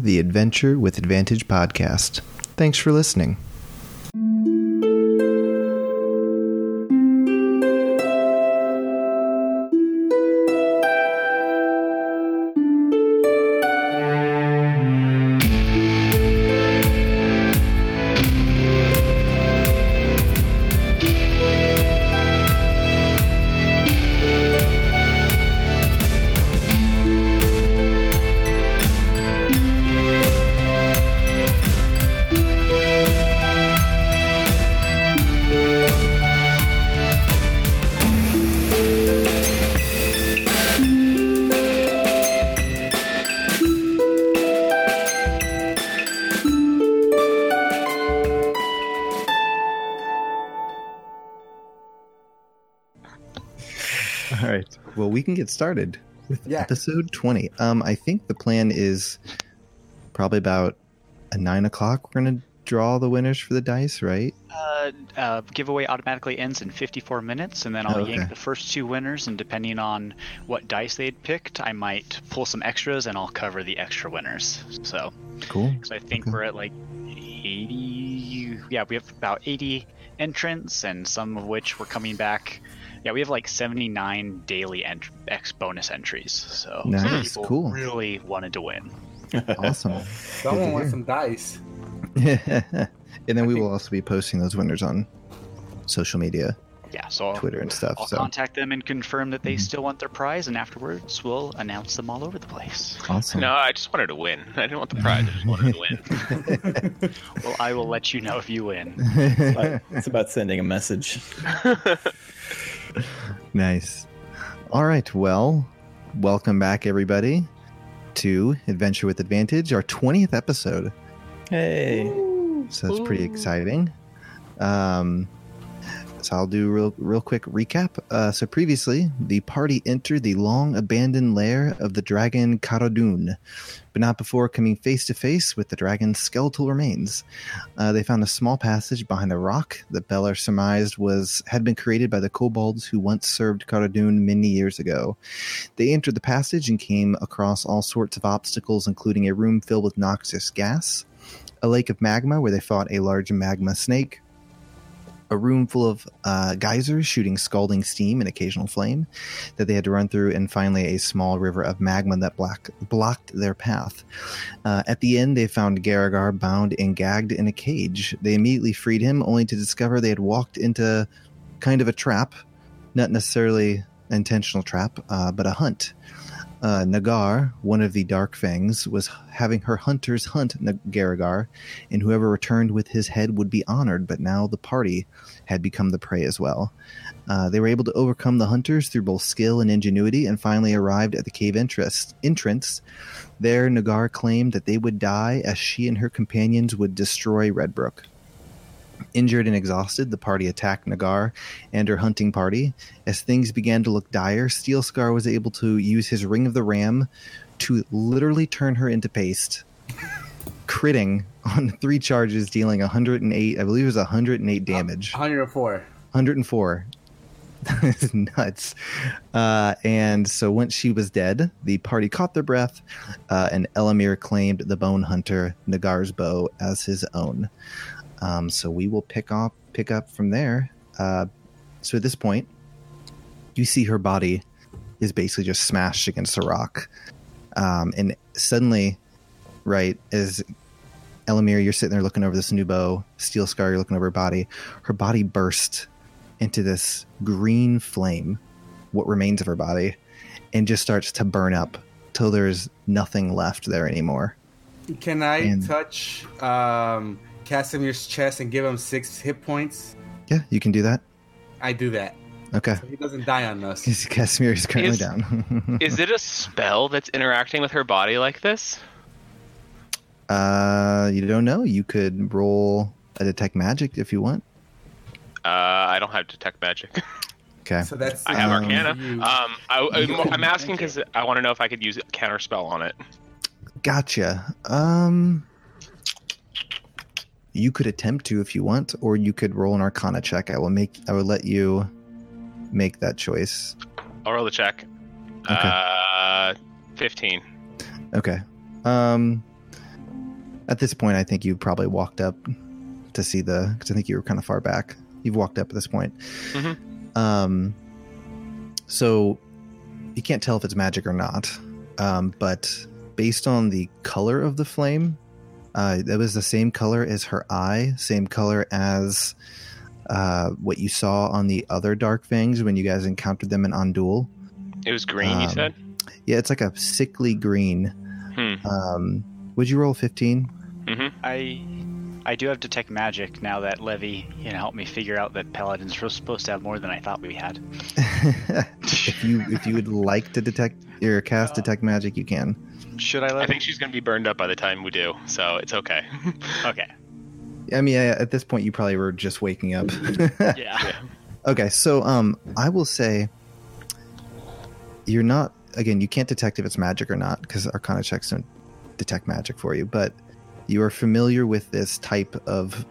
the Adventure with Advantage podcast. Thanks for listening. Get started with Yeah. episode 20. Um, I think the plan is probably about a nine o'clock. We're going to draw the winners for the dice, right? Uh, uh, giveaway automatically ends in 54 minutes, and then I'll Oh, okay. yank the first two winners. And depending on what dice they'd picked, I might pull some extras, and I'll cover the extra winners. So, Cool. so I think Okay. we're at like 80. Yeah, we have about 80 entrants, and some of which were coming back. Yeah, we have like 79 daily ent- X bonus entries. So some Nice, people cool. really wanted to win. Awesome. Someone to wants some dice. and then I we think- will also be posting those winners on social media, Yeah, so I'll, Twitter and stuff. I'll So contact them and confirm that they Mhm. still want their prize, and afterwards we'll announce them all over the place. awesome. No, I just wanted to win. I didn't want the prize. I just wanted to win. Well, I will let you know if you win. Like, it's about sending a message. nice. All right. Well, welcome back, everybody, to Adventure with Advantage, our 20th episode. Hey, So that's pretty exciting. Um, so I'll do real real quick recap. Uh, so previously, the party entered the long abandoned lair of the dragon Karadun, but not before coming face to face with the dragon's skeletal remains. Uh, they found a small passage behind the rock that Bella surmised was had been created by the kobolds who once served Karadun many years ago. They entered the passage and came across all sorts of obstacles, including a room filled with noxious gas a lake of magma where they fought a large magma snake, a room full of uh, geysers shooting scalding steam and occasional flame that they had to run through, and finally a small river of magma that black, blocked their path. Uh, at the end, they found Garagar bound and gagged in a cage. They immediately freed him, only to discover they had walked into kind of a trap, not necessarily intentional trap, uh, but a hunt. Uh, Nagar, one of the Dark Fangs, was having her hunters hunt Garagar, and whoever returned with his head would be honored, but now the party had become the prey as well. Uh, they were able to overcome the hunters through both skill and ingenuity and finally arrived at the cave entrance. entrance. There, Nagar claimed that they would die as she and her companions would destroy Redbrook. Injured and exhausted, the party attacked Nagar and her hunting party. As things began to look dire, Steel Scar was able to use his Ring of the Ram to literally turn her into paste, critting on three charges, dealing 108, I believe it was 108 damage. 104. 104. That is nuts. Uh, and so once she was dead, the party caught their breath, uh, and Elamir claimed the bone hunter Nagar's bow as his own. Um, so we will pick up pick up from there. Uh, so at this point, you see her body is basically just smashed against a rock, um, and suddenly, right as Elamir, you're sitting there looking over this new bow. Steel Scar, you're looking over her body. Her body burst into this green flame, what remains of her body, and just starts to burn up till there's nothing left there anymore. Can I And- touch um, Casimir's chest and give him six hit points? Yeah, you can do that. I do that. Okay. So he doesn't die on us. Casimir is currently Is- down. Is it a spell that's interacting with her body like this? uh, you don't know. You could roll a detect magic if you want. Uh, I don't have detect magic. Okay. So that's I have Um, Arcana. you. Um, I, I, You can- I'm asking because I want to know if I could use a counter spell on it. Gotcha. Um, you could attempt to if you want, or you could roll an Arcana check. I will make. I will let you make that choice. I'll roll the check. Okay. Uh, 15. Okay. Um, At this point, I think you probably walked up to see the because I think you were kind of far back. You've walked up at this point. Mhm. Um, so you can't tell if it's magic or not. Um, but based on the color of the flame, uh, it was the same color as her eye, same color as uh, what you saw on the other dark fangs when you guys encountered them in Andul. It was green, you Um, said? Yeah, it's like a sickly green. Hmm. Um, would you roll 15? hmm I I do have detect magic now that Levy you know helped me figure out that paladins were supposed to have more than I thought we had. if you if you would like to detect or cast detect magic, you can. Should I let? I think she's going to be burned up by the time we do, so it's okay. Okay. I mean, yeah, at this point, you probably were just waking up. Yeah. okay, so um, I will say you're not. Again, you can't detect if it's magic or not because Arcana checks don't detect magic for you. But you are familiar with this type of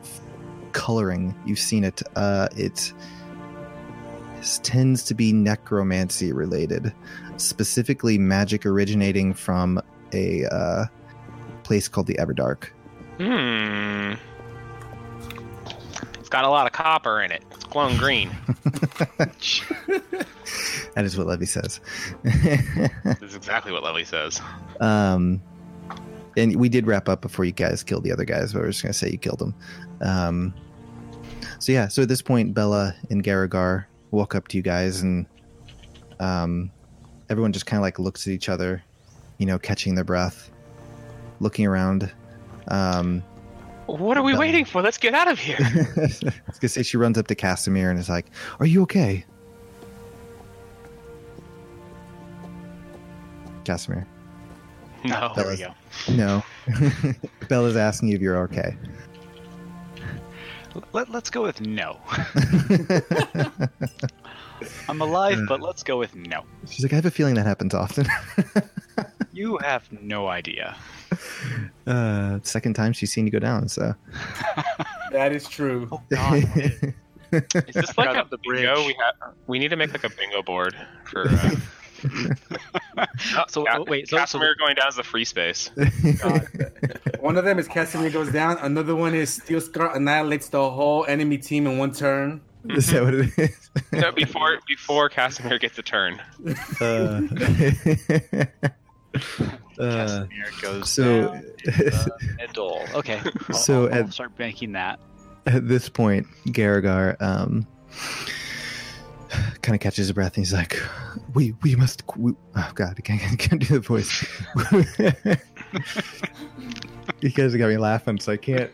coloring. You've seen it. Uh, it tends to be necromancy related, specifically magic originating from a uh, place called the Everdark. Hmm. It's got a lot of copper in it. It's glowing green. That is what Levy says. this is exactly what Levy says. um, and we did wrap up before you guys killed the other guys, but we're just going to say you killed them. Um, so, yeah, so at this point, Bella and Garagar walk up to you guys, and um, everyone just kind of like looks at each other, you know, catching their breath, looking around. Um, What are we Done. waiting for? Let's get out of here. I was to say she runs up to Casimir and is like, Are you okay? Casimir. no. There we go. No. Bella's asking you if you're okay. Let, let's go with no. I'm alive, but let's go with no. She's like, I have a feeling that happens often. You have no idea. uh, second time she's seen you go down, so. That is true. Oh God. Is this like Forgot a the bingo? bridge. We have. We need to make like a bingo board for. Uh, So, Ca- wait, so- so- Casimir going down as the free space. One of them is Casimir goes down. Another one is Steel Scar annihilates the whole enemy team in one turn. Is that what it is? No, before before Casimir gets a turn. Uh, uh, Casimir goes so- down in the middle. Okay. I'll, So I'll, I'll at- start banking that. at this point, Garagar um, kind of catches his breath and he's like, "We we must." We, oh God, I can't, I can't do the voice. you guys got me laughing, so I can't.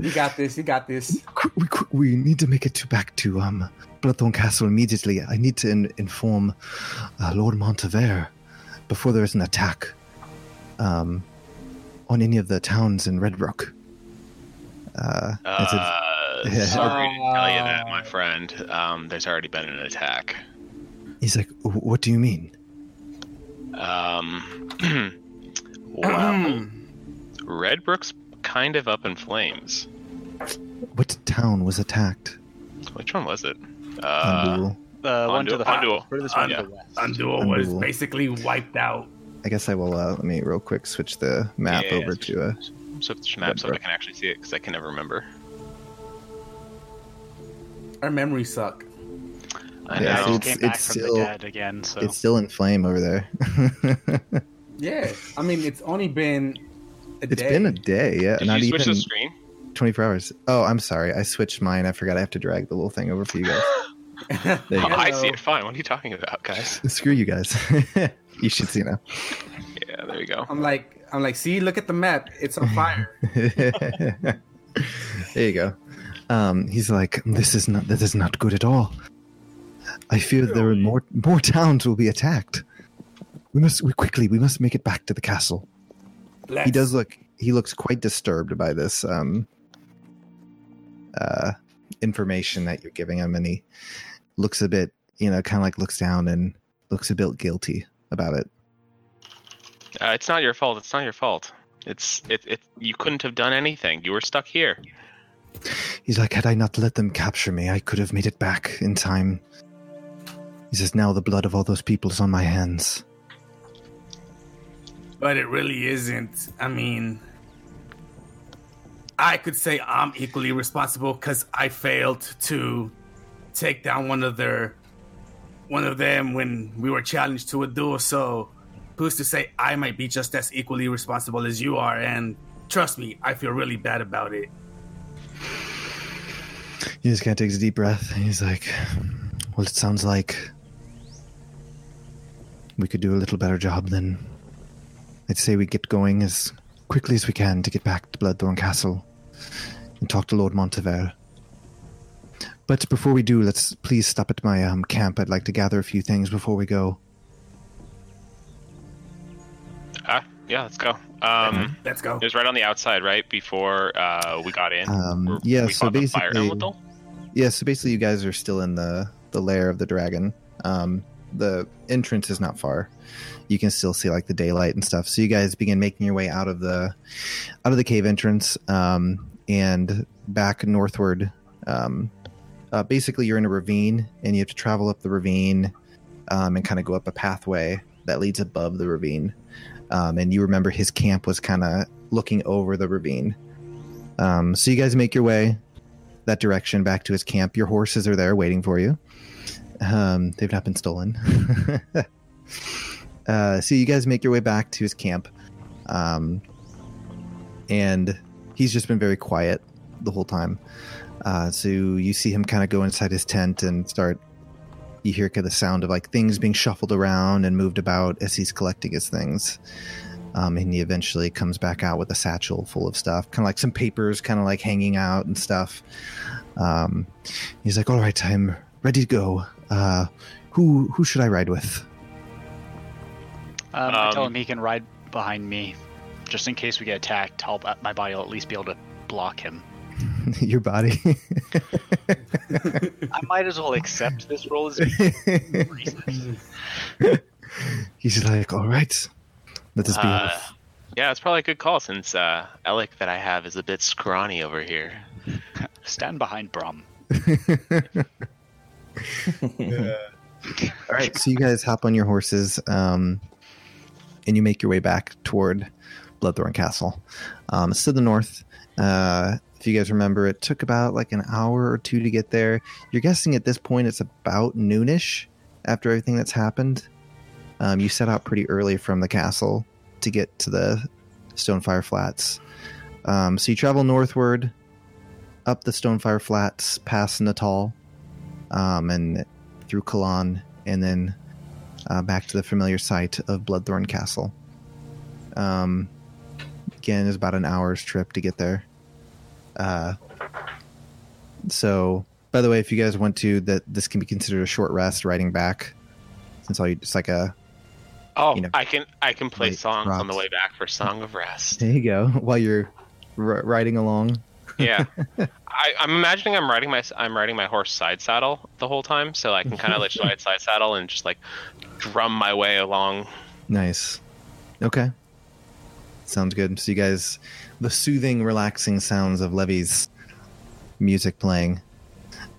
You got this. You got this. Qu- we, we need to make it to back to um Bloodthorn Castle immediately. I need to in- inform uh, Lord Montevere before there is an attack um on any of the towns in Redbrook. Uh, it's a- Uh, sorry to tell you that, my friend. Um, there's already been an attack. he's like, "What do you mean?" Um, well, Redbrook's kind of up in flames. What town was attacked? Which one was it? Uh, Andul. The one to the Andul. furthest one Yeah. to the west. Andul was Andul. basically wiped out. I guess I will. Uh, let me real quick switch the map Yeah, over switch- to uh, switch the map so I can actually see it because I can never remember. Our memories suck. I Yeah, know. so it's- came back it's from still- the dead again, so It's still in flame over there. Yeah, I mean it's only been a it's day. been a day, yeah, Did not you switch even the screen? 24 hours. Oh, I'm sorry. I switched mine. I forgot I have to drag the little thing over for you guys. There you Oh, go. I see it fine. What are you talking about, guys? Screw you guys. you should see now. Yeah, there you go. I'm like, I'm like, see, look at the map. It's on fire. there you go. Um, he's like, this is not this is not good at all. I fear there are more more towns will be attacked. We must we quickly we must make it back to the castle. Let's, He does look he looks quite disturbed by this um uh information that you're giving him and he looks a bit, you know, kind of like looks down and looks a bit guilty about it. Uh, it's not your fault. It's not your fault. It's it, it. You couldn't have done anything. You were stuck here. He's like, had I not let them capture me, I could have made it back in time. He says, now the blood of all those people is on my hands. But it really isn't. I mean, I could say I'm equally responsible because I failed to take down one of their one of them when we were challenged to a duel. So, who's to say I might be just as equally responsible as you are? And trust me, I feel really bad about it. He just kind of takes a deep breath. and He's like, "Well, it sounds like we could do a little better job than I'd say we get going as quickly as we can to get back to Bloodthorn Castle and talk to Lord Montever. But before we do, let's please stop at my um, camp. I'd like to gather a few things before we go. Ah, yeah, let's go. Um, Let's go. it was right on the outside, right before uh, we got in. Um, yeah, we so fought fire basically- Yeah, so basically, you guys are still in the the lair of the dragon. Um, the entrance is not far. You can still see like the daylight and stuff. So you guys begin making your way out of the out of the cave entrance um, and back northward. Um, uh, basically, you're in a ravine, and you have to travel up the ravine um, and kind of go up a pathway that leads above the ravine. Um, and you remember his camp was kind of looking over the ravine. Um, so you guys make your way that direction back to his camp. Your horses are there waiting for you. Um, they've not been stolen. uh, so you guys make your way back to his camp. Um, and he's just been very quiet the whole time. Uh, so you see him kind of go inside his tent and start. You hear kind of the sound of like things being shuffled around and moved about as he's collecting his things. Um, and he eventually comes back out with a satchel full of stuff, kind of like some papers, kind of like hanging out and stuff. Um, he's like, "All right, I'm ready to go. Uh, who who should I ride with?" Um, I tell Um, him he can ride behind me, just in case we get attacked. I'll, my body will at least be able to block him. Your body. I might as well accept this role as he's like, "All right, let this be." Uh, enough." yeah, it's probably a good call since uh, Alec that I have is a bit scrawny over here. stand behind Brum. All right, so you guys hop on your horses, um, and you make your way back toward Bloodthorn Castle. Um, it's to the north. Uh, if you guys remember, it took about like an hour or two to get there. You're guessing at this point it's about noonish after everything that's happened. Um, you set out pretty early from the castle to get to the Stonefire Flats. Um, so you travel northward up the Stonefire Flats, past Natal, um, and through Kalan, and then uh, back to the familiar site of Bloodthorn Castle. Um, again, is about an hour's trip to get there. Uh, so, by the way, if you guys want to, that this can be considered a short rest riding back, since all you it's like a Oh, You know, I can I can play songs on the way back for Song of Rest. there you go while you're r- riding along. Yeah, I, I'm imagining I'm riding my I'm riding my horse side saddle the whole time, so I can kind of like ride side saddle and just like drum my way along. Nice. Okay. Sounds good. So you guys, the soothing, relaxing sounds of Levy's music playing.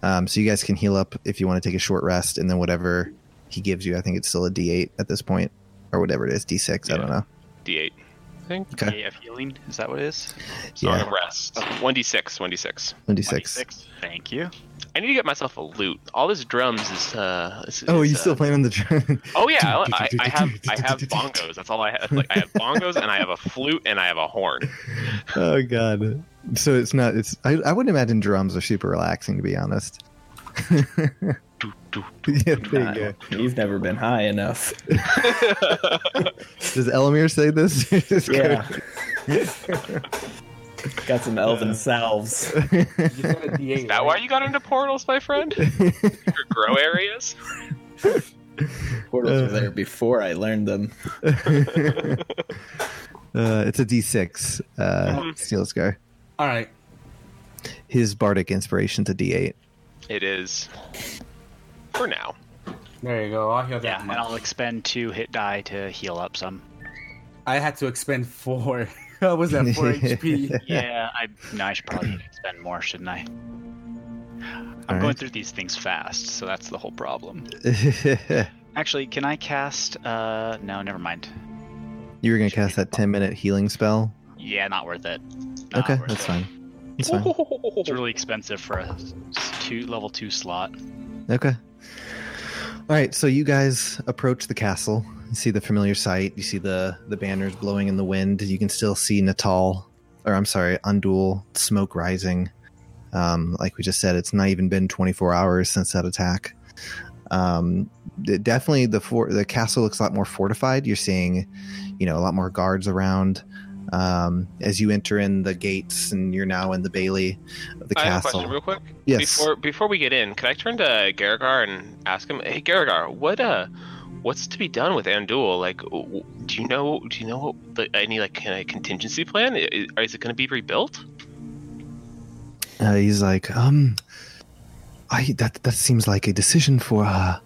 Um, so you guys can heal up if you want to take a short rest, and then whatever he gives you, I think it's still a D8 at this point, or whatever it is, D6. I don't know. D8, I think. Okay. AF healing, is that what it is? Song Yeah. of Rest. One D six. One D six. One D6. 26. Thank you. I need to get myself a lute. All this drums is. uh is, Oh, is, you uh, still playing on the drum? Oh yeah, I, I have I have bongos. That's all I have. Like I have bongos and I have a flute and I have a horn. oh god. So it's not. It's. I, I wouldn't imagine drums are super relaxing, to be honest. yeah, there you go. You've never been high enough. Does Elamir say this? Yeah. Got some elven salves. You said a D8, Is that right? why you got into portals, my friend? Your grow areas? Portals were there before I learned them. Uh, it's a D6 uh, Steel Scar. All right. His bardic inspiration's a D8. It is. For now. There you go. I'll heal that Yeah, and. I'll expend two hit die to heal up some. I had to expend four. what was that? four HP. Yeah, I no, I should probably expend more, shouldn't I? I'm All going right. through these things fast, so that's the whole problem. Actually, can I cast? Uh, no, never mind. You were gonna cast that ten minute healing spell. Yeah, not worth it. Not okay, worth that's it. fine. That's fine. It's really expensive for a two level two slot. Okay. All right, so you guys approach the castle. You see the familiar sight. You see the the banners blowing in the wind. You can still see Natal, or I'm sorry, Undul, smoke rising. Um, like we just said, it's not even been 24 hours since that attack. Um, it- definitely, the for- the castle looks a lot more fortified. You're seeing, you know, a lot more guards around. Um, as you enter in the gates, and you're now in the bailey of the I have a castle. question real quick. Yes. Before before we get in, can I turn to Garrigar and ask him, "Hey, Garrigar, what uh, what's to be done with Andul? Like, do you know do you know what, the, any like kind of contingency plan? I- Is, it going to be rebuilt? Uh, he's like, um, I that that seems like a decision for uh,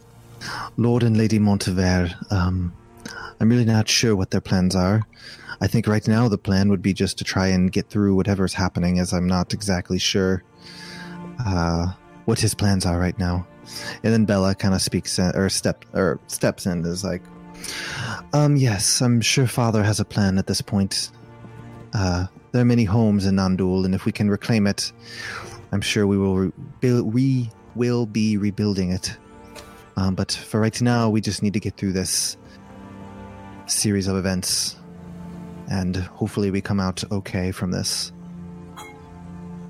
Lord and Lady Montevere. Um, I'm really not sure what their plans are. I think right now the plan would be just to try and get through whatever's happening, as I'm not exactly sure uh, what his plans are right now. And then Bella kind of speaks in, or step or steps in, is like, um, yes, I'm sure Father has a plan at this point. Uh, there are many homes in Andul, and if we can reclaim it, I'm sure we will re- we will be rebuilding it. Um, but for right now, we just need to get through this series of events, and hopefully, we come out okay from this.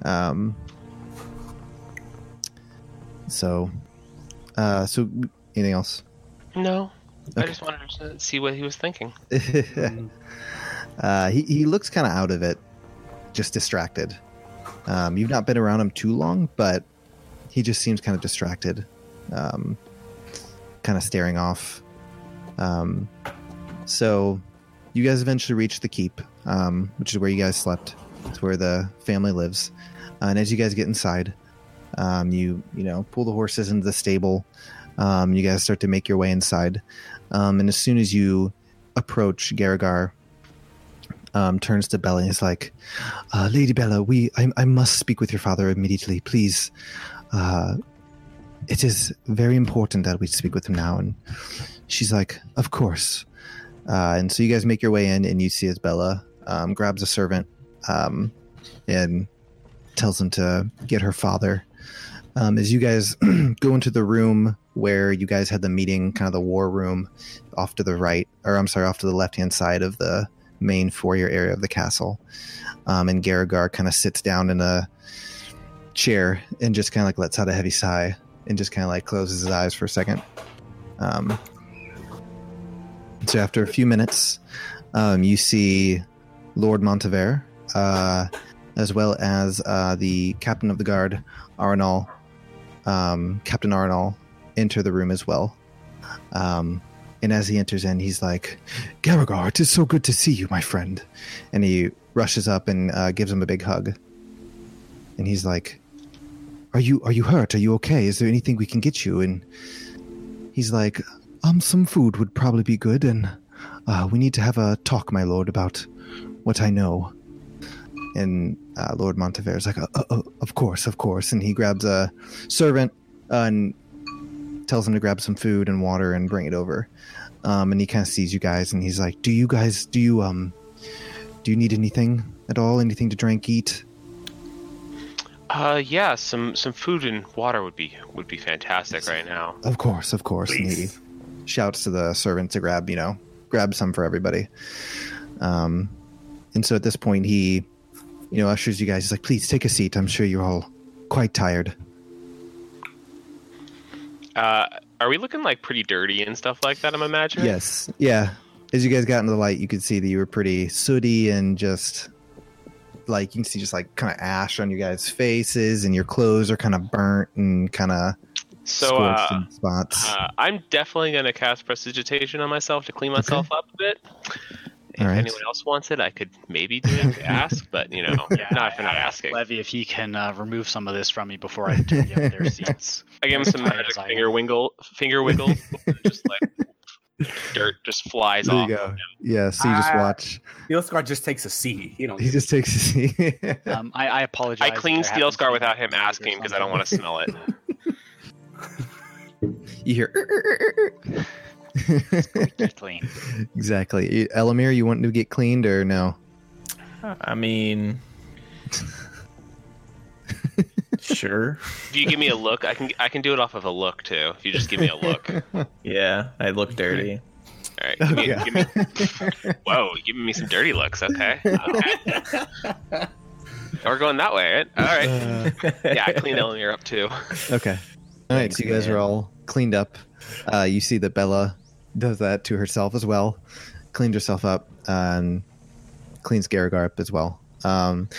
Um. So, uh, so anything else? No. I just wanted to see what he was thinking. uh, he he looks kind of out of it, just distracted. Um, you've not been around him too long, but he just seems kind of distracted, um, kind of staring off. Um, so you guys eventually reach the keep, um, which is where you guys slept. It's where the family lives. Uh, and as you guys get inside, um, you you know pull the horses into the stable. Um, you guys start to make your way inside, um, and as soon as you approach Garrigar, um, turns to Bella and is like, uh, "Lady Bella, we I, I must speak with your father immediately, please. Uh, it is very important that we speak with him now." And she's like, "Of course." Uh, and so you guys make your way in, and you see as Bella um, grabs a servant um, and tells him to get her father. Um, as you guys go into the room where you guys had the meeting, kind of the war room, off to the right, or I'm sorry, off to the left hand side of the main foyer area of the castle. Um, and Garrigar kind of sits down in a chair and just kind of like lets out a heavy sigh and just kind of like closes his eyes for a second. Um, so after a few minutes, um, you see Lord Montever, uh, as well as uh, the captain of the guard, Arenal, um, Captain Arenal, enter the room as well. Um, and as he enters in, he's like, Garrigar, it is so good to see you, my friend. And he rushes up and uh, gives him a big hug. And he's like, "Are you are you hurt? Are you okay? Is there anything we can get you?" And he's like, "Um, some food would probably be good, and uh, we need to have a talk, my lord, about what I know." And uh, Lord Montevere's like, uh, uh, uh, "Of course, of course." And he grabs a servant uh, and tells him to grab some food and water and bring it over. Um, and he kind of sees you guys, and he's like, "Do you guys do you um do you need anything at all? Anything to drink, eat?" Uh, yeah, some some food and water would be would be fantastic right now. Of course, of course. And he Please. Shouts to the servant to grab, you know, grab some for everybody. Um, and so at this point, he, you know, ushers you guys. He's like, "Please take a seat. I'm sure you're all quite tired." Uh, are we looking like pretty dirty and stuff like that? I'm imagining. Yes, yeah. As you guys got into the light, you could see that you were pretty sooty and just like you can see just like kind of ash on you guys' faces, and your clothes are kind of burnt and kind of So, uh, spots. uh, I'm definitely gonna cast prestidigitation on myself to clean myself up a bit. If All right. anyone else wants it, I could maybe do it to ask, but you know, Yeah, not if you're not asking. Levy if he can uh, remove some of this from me before I turn you up their seats. I give him some Tired magic as I finger am. wiggle, finger wiggles, and just like dirt just flies there off. you go. Yeah. So you just Ah. watch. Steel Scar just takes a C. You know, He just takes a seat. Um, I, I apologize. I clean there Steel Scar without him asking because I don't want to smell it. you hear er, er, er, clean. exactly. Elamir, you want to get cleaned or no? I mean, sure. If you give me a look, I can I can do it off of a look too. If you just give me a look. Yeah, I look dirty. All right. Oh, give me, Yeah. give me, whoa, you're giving me some dirty looks. Okay. okay. We're going that way, right? All right. Uh, Yeah, I cleaned Elamir up too. okay. All right. So you guys man. are all cleaned up. Uh, you see that Bella does that to herself as well. Cleaned herself up and cleans Garagar up as well. Um,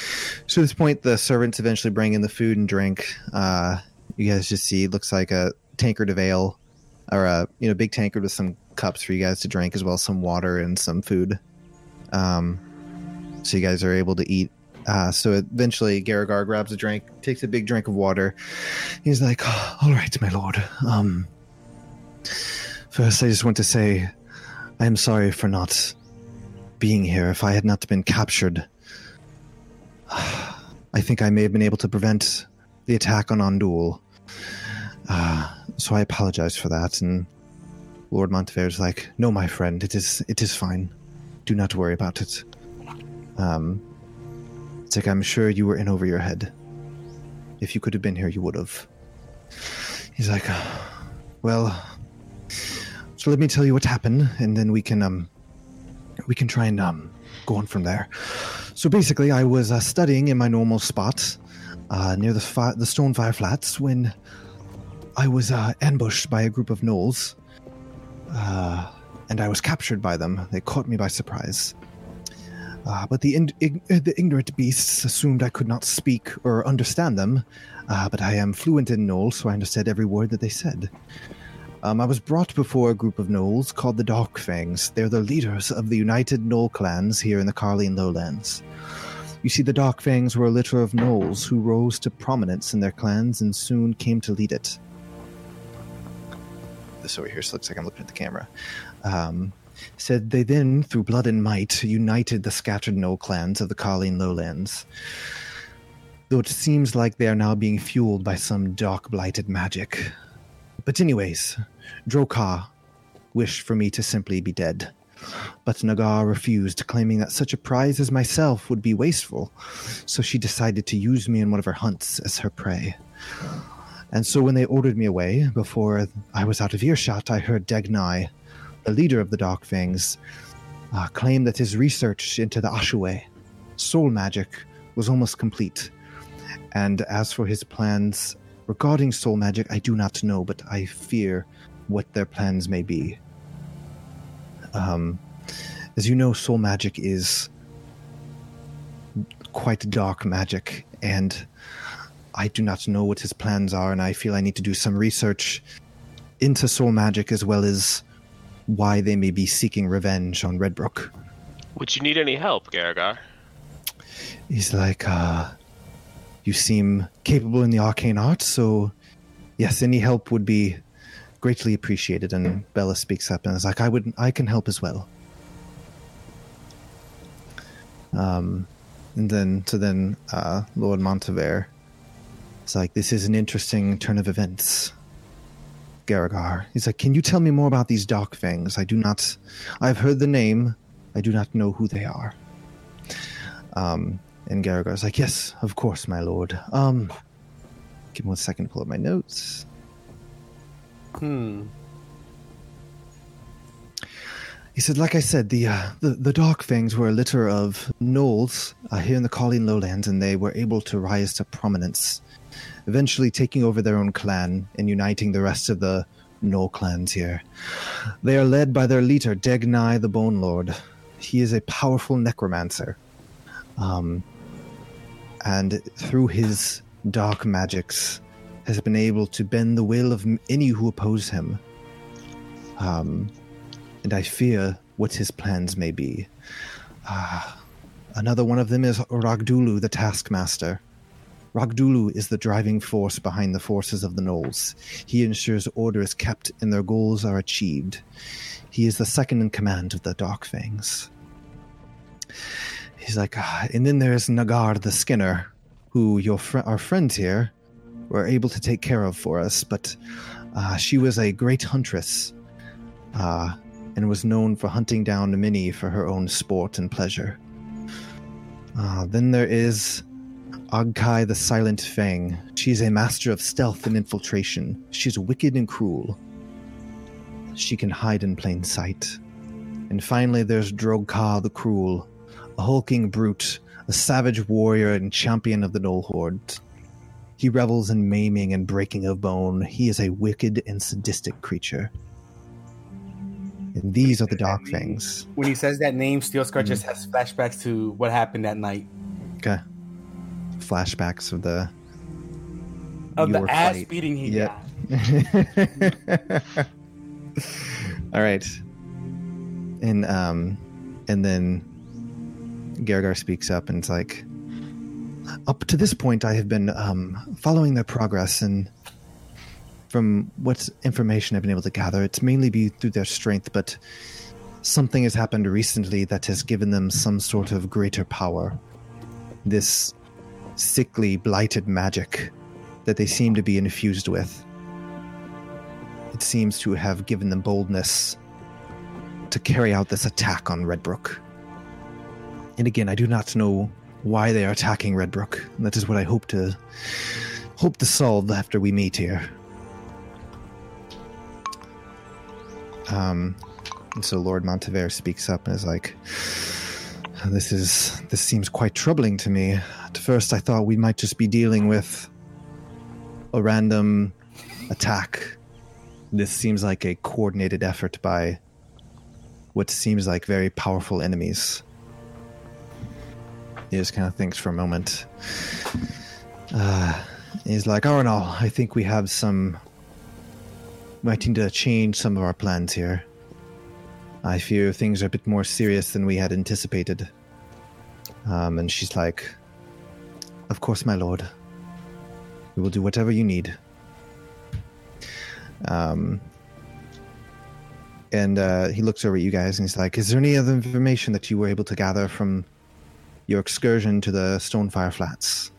so at this point, the servants eventually bring in the food and drink. Uh, you guys just see it looks like a tankard of ale, or a you know big tankard with some cups for you guys to drink, as well as some water and some food. Um, so you guys are able to eat. Uh, so eventually, Garagar grabs a drink, takes a big drink of water. He's like, "Oh, "All right, my lord. Um, first, I just want to say, I am sorry for not being here. If I had not been captured, I think I may have been able to prevent the attack on Ondul. Uh, so I apologize for that. And Lord Montever's like, "No, my friend, it is it is fine. Do not worry about it." Um, it's like I'm sure you were in over your head. If you could have been here, you would have. He's like, well, so let me tell you what happened, and then we can um, we can try and um, go on from there. So basically, I was uh, studying in my normal spot uh, near the fi- the stone fire flats when I was uh, ambushed by a group of gnolls, uh, and I was captured by them. They caught me by surprise. Uh, but the, in- ig- uh, the ignorant beasts assumed I could not speak or understand them, uh, but I am fluent in Gnoll, so I understood every word that they said. Um, I was brought before a group of Gnolls called the Darkfangs. They're the leaders of the United Gnoll clans here in the Carlian Lowlands. You see, the Darkfangs were a litter of Gnolls who rose to prominence in their clans and soon came to lead it. This over here so looks like I'm looking at the camera. Um, said they then, through blood and might, united the scattered Gnoll clans of the Carlian Lowlands. Though it seems like they are now being fueled by some dark blighted magic. But anyways, Drokar wished for me to simply be dead. But Nagar refused, claiming that such a prize as myself would be wasteful, so she decided to use me in one of her hunts as her prey. And so when they ordered me away, before I was out of earshot, I heard Degnai, the leader of the Darkfangs, uh, claim that his research into the Ashue, soul magic, was almost complete. And as for his plans regarding soul magic, I do not know, but I fear what their plans may be. Um, as you know, soul magic is quite dark magic, and I do not know what his plans are, and I feel I need to do some research into soul magic as well as why they may be seeking revenge on Redbrook. Would you need any help, Garrigar? He's like, uh, you seem capable in the arcane arts, so yes, any help would be greatly appreciated. And Bella speaks up and is like, I would, I can help as well. Um, and then, so then, uh, Lord Montever is like, this is an interesting turn of events. Garrigar. He's like, Can you tell me more about these dark fangs? I do not. I've heard the name. I do not know who they are. Um, and Garagar's like, Yes, of course, my lord. Um, give me one second to pull up my notes. Hmm. He said, like I said, the uh, the, the Dark Fangs were a litter of gnolls uh, here in the Colleen Lowlands, and they were able to rise to prominence, eventually taking over their own clan and uniting the rest of the Gnoll clans here. They are led by their leader, Degnai the Bone Lord. He is a powerful necromancer. Um, and through his dark magics, has been able to bend the will of any who oppose him. Um, and I fear what his plans may be. Ah, another one of them is Ragdulu, the Taskmaster. Ragdulu is the driving force behind the forces of the Gnolls. He ensures order is kept and their goals are achieved. He is the second in command of the Dark Fangs. He's like, ah, and then there's Nagar the Skinner, who your fr- our friends here were able to take care of for us, but uh, she was a great huntress uh, and was known for hunting down many for her own sport and pleasure. Uh, then there is Agkai the Silent Fang. She's a master of stealth and infiltration. She's wicked and cruel. She can hide in plain sight. And finally, there's Drogka the Cruel, a hulking brute, a savage warrior and champion of the Gnoll Horde. He revels in maiming and breaking of bone. He is a wicked and sadistic creature. And these are the Dark Fangs. When he says that name, Steel Scar mm-hmm. just has flashbacks to what happened that night. Okay. Flashbacks of the Of the ass fight. beating he Yep. got. All right. And um and then Gargar speaks up and it's like up to this point I have been um following their progress and from what information I've been able to gather, it's mainly be through their strength, but something has happened recently that has given them some sort of greater power. This sickly, blighted magic that they seem to be infused with. It seems to have given them boldness to carry out this attack on Redbrook. And again, I do not know why they are attacking Redbrook. That is what I hope to hope to solve after we meet here. Um, and so Lord Montevere speaks up and is like, "This is this seems quite troubling to me. At first, I thought we might just be dealing with a random attack. This seems like a coordinated effort by what seems like very powerful enemies." He just kind of thinks for a moment. Uh, he's like, "Oh no, I think we have some We might need to change some of our plans here. I fear things are a bit more serious than we had anticipated. Um, and she's like, Of course, my lord. We will do whatever you need. Um, and uh, he looks over at you guys and he's like, Is there any other information that you were able to gather from your excursion to the Stonefire Flats?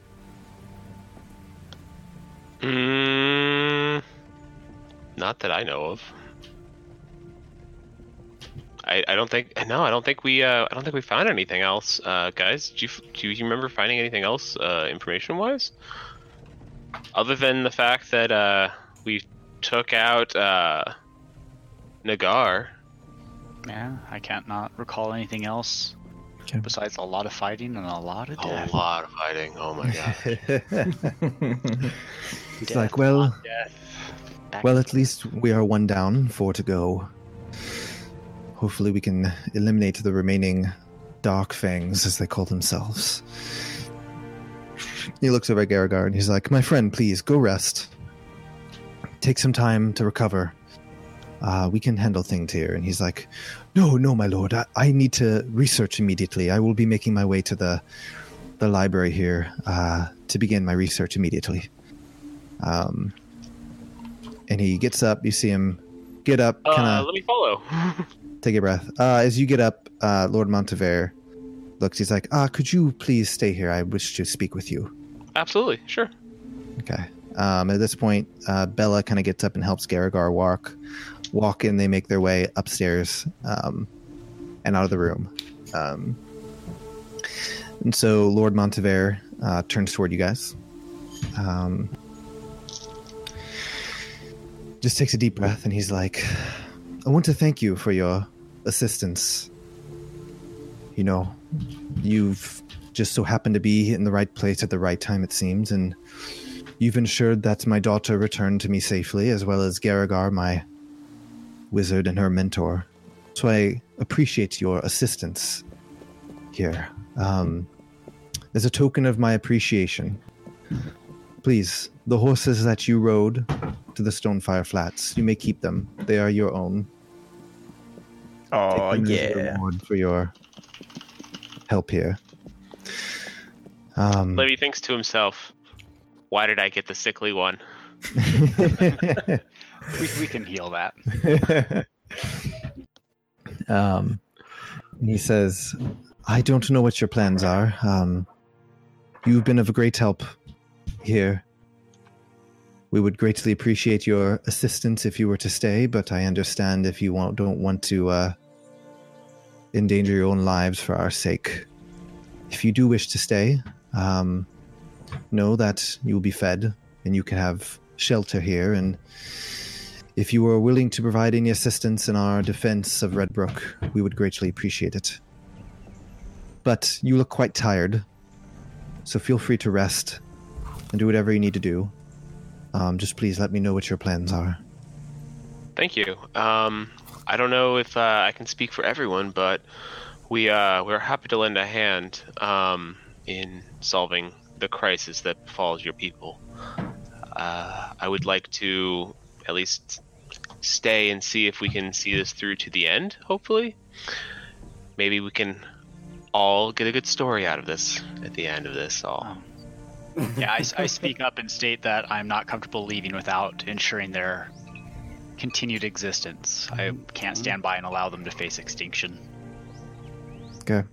Mm, not that I know of. I, I don't think no I don't think we uh, I don't think we found anything else uh, guys do you, do you remember finding anything else uh, information wise other than the fact that uh, we took out uh, Nagar Yeah, I can't not recall anything else Okay. besides a lot of fighting and a lot of a lot of fighting oh my god It's Death, like, well, death. Well, at least we are one down, four to go. Hopefully, we can eliminate the remaining Dark Fangs, as they call themselves. He looks over at Garagard and he's like, My friend, please go rest. Take some time to recover. Uh, we can handle things here. And he's like, No, no, my lord. I, I need to research immediately. I will be making my way to the the library here uh, to begin my research immediately. Um, and he gets up. You see him get up, kind uh, let me follow take a breath. Uh, as you get up, uh, Lord Montevere looks. He's like, "Ah, could you please stay here? I wish to speak with you." absolutely sure Okay. Um, at this point, uh, Bella kind of gets up and helps Garrigar walk. Walk in. They make their way upstairs um, and out of the room. Um, and so Lord Montevere uh, turns toward you guys. Um, just takes a deep breath and he's like, I want to thank you for your assistance. You know, you've just so happened to be in the right place at the right time, it seems, and you've ensured that my daughter returned to me safely, as well as Garrigar, my wizard and her mentor. So I appreciate your assistance here. Um, as a token of my appreciation, please, the horses that you rode to the Stonefire Flats, you may keep them. They are your own. Oh Take them as a yeah. for your help here. Um, Levy thinks to himself why did I get the sickly one We, we can heal that. um, and he says, I don't know what your plans are. Um, you've been of great help here we would greatly appreciate your assistance if you were to stay, but I understand if you won't, don't want to uh, endanger your own lives for our sake. If you do wish to stay, um, know that you will be fed and you can have shelter here. And if you are willing to provide any assistance in our defense of Redbrook, we would greatly appreciate it. But you look quite tired, so feel free to rest and do whatever you need to do. Um, just please let me know what your plans are. Thank you. Um, I don't know if uh, I can speak for everyone, but we uh, we're happy to lend a hand um, in solving the crisis that befalls your people. Uh, I would like to at least stay and see if we can see this through to the end. Hopefully, maybe we can all get a good story out of this at the end of this all. Yeah, I, I speak up and state that I'm not comfortable leaving without ensuring their continued existence. I can't stand by and allow them to face extinction. Okay.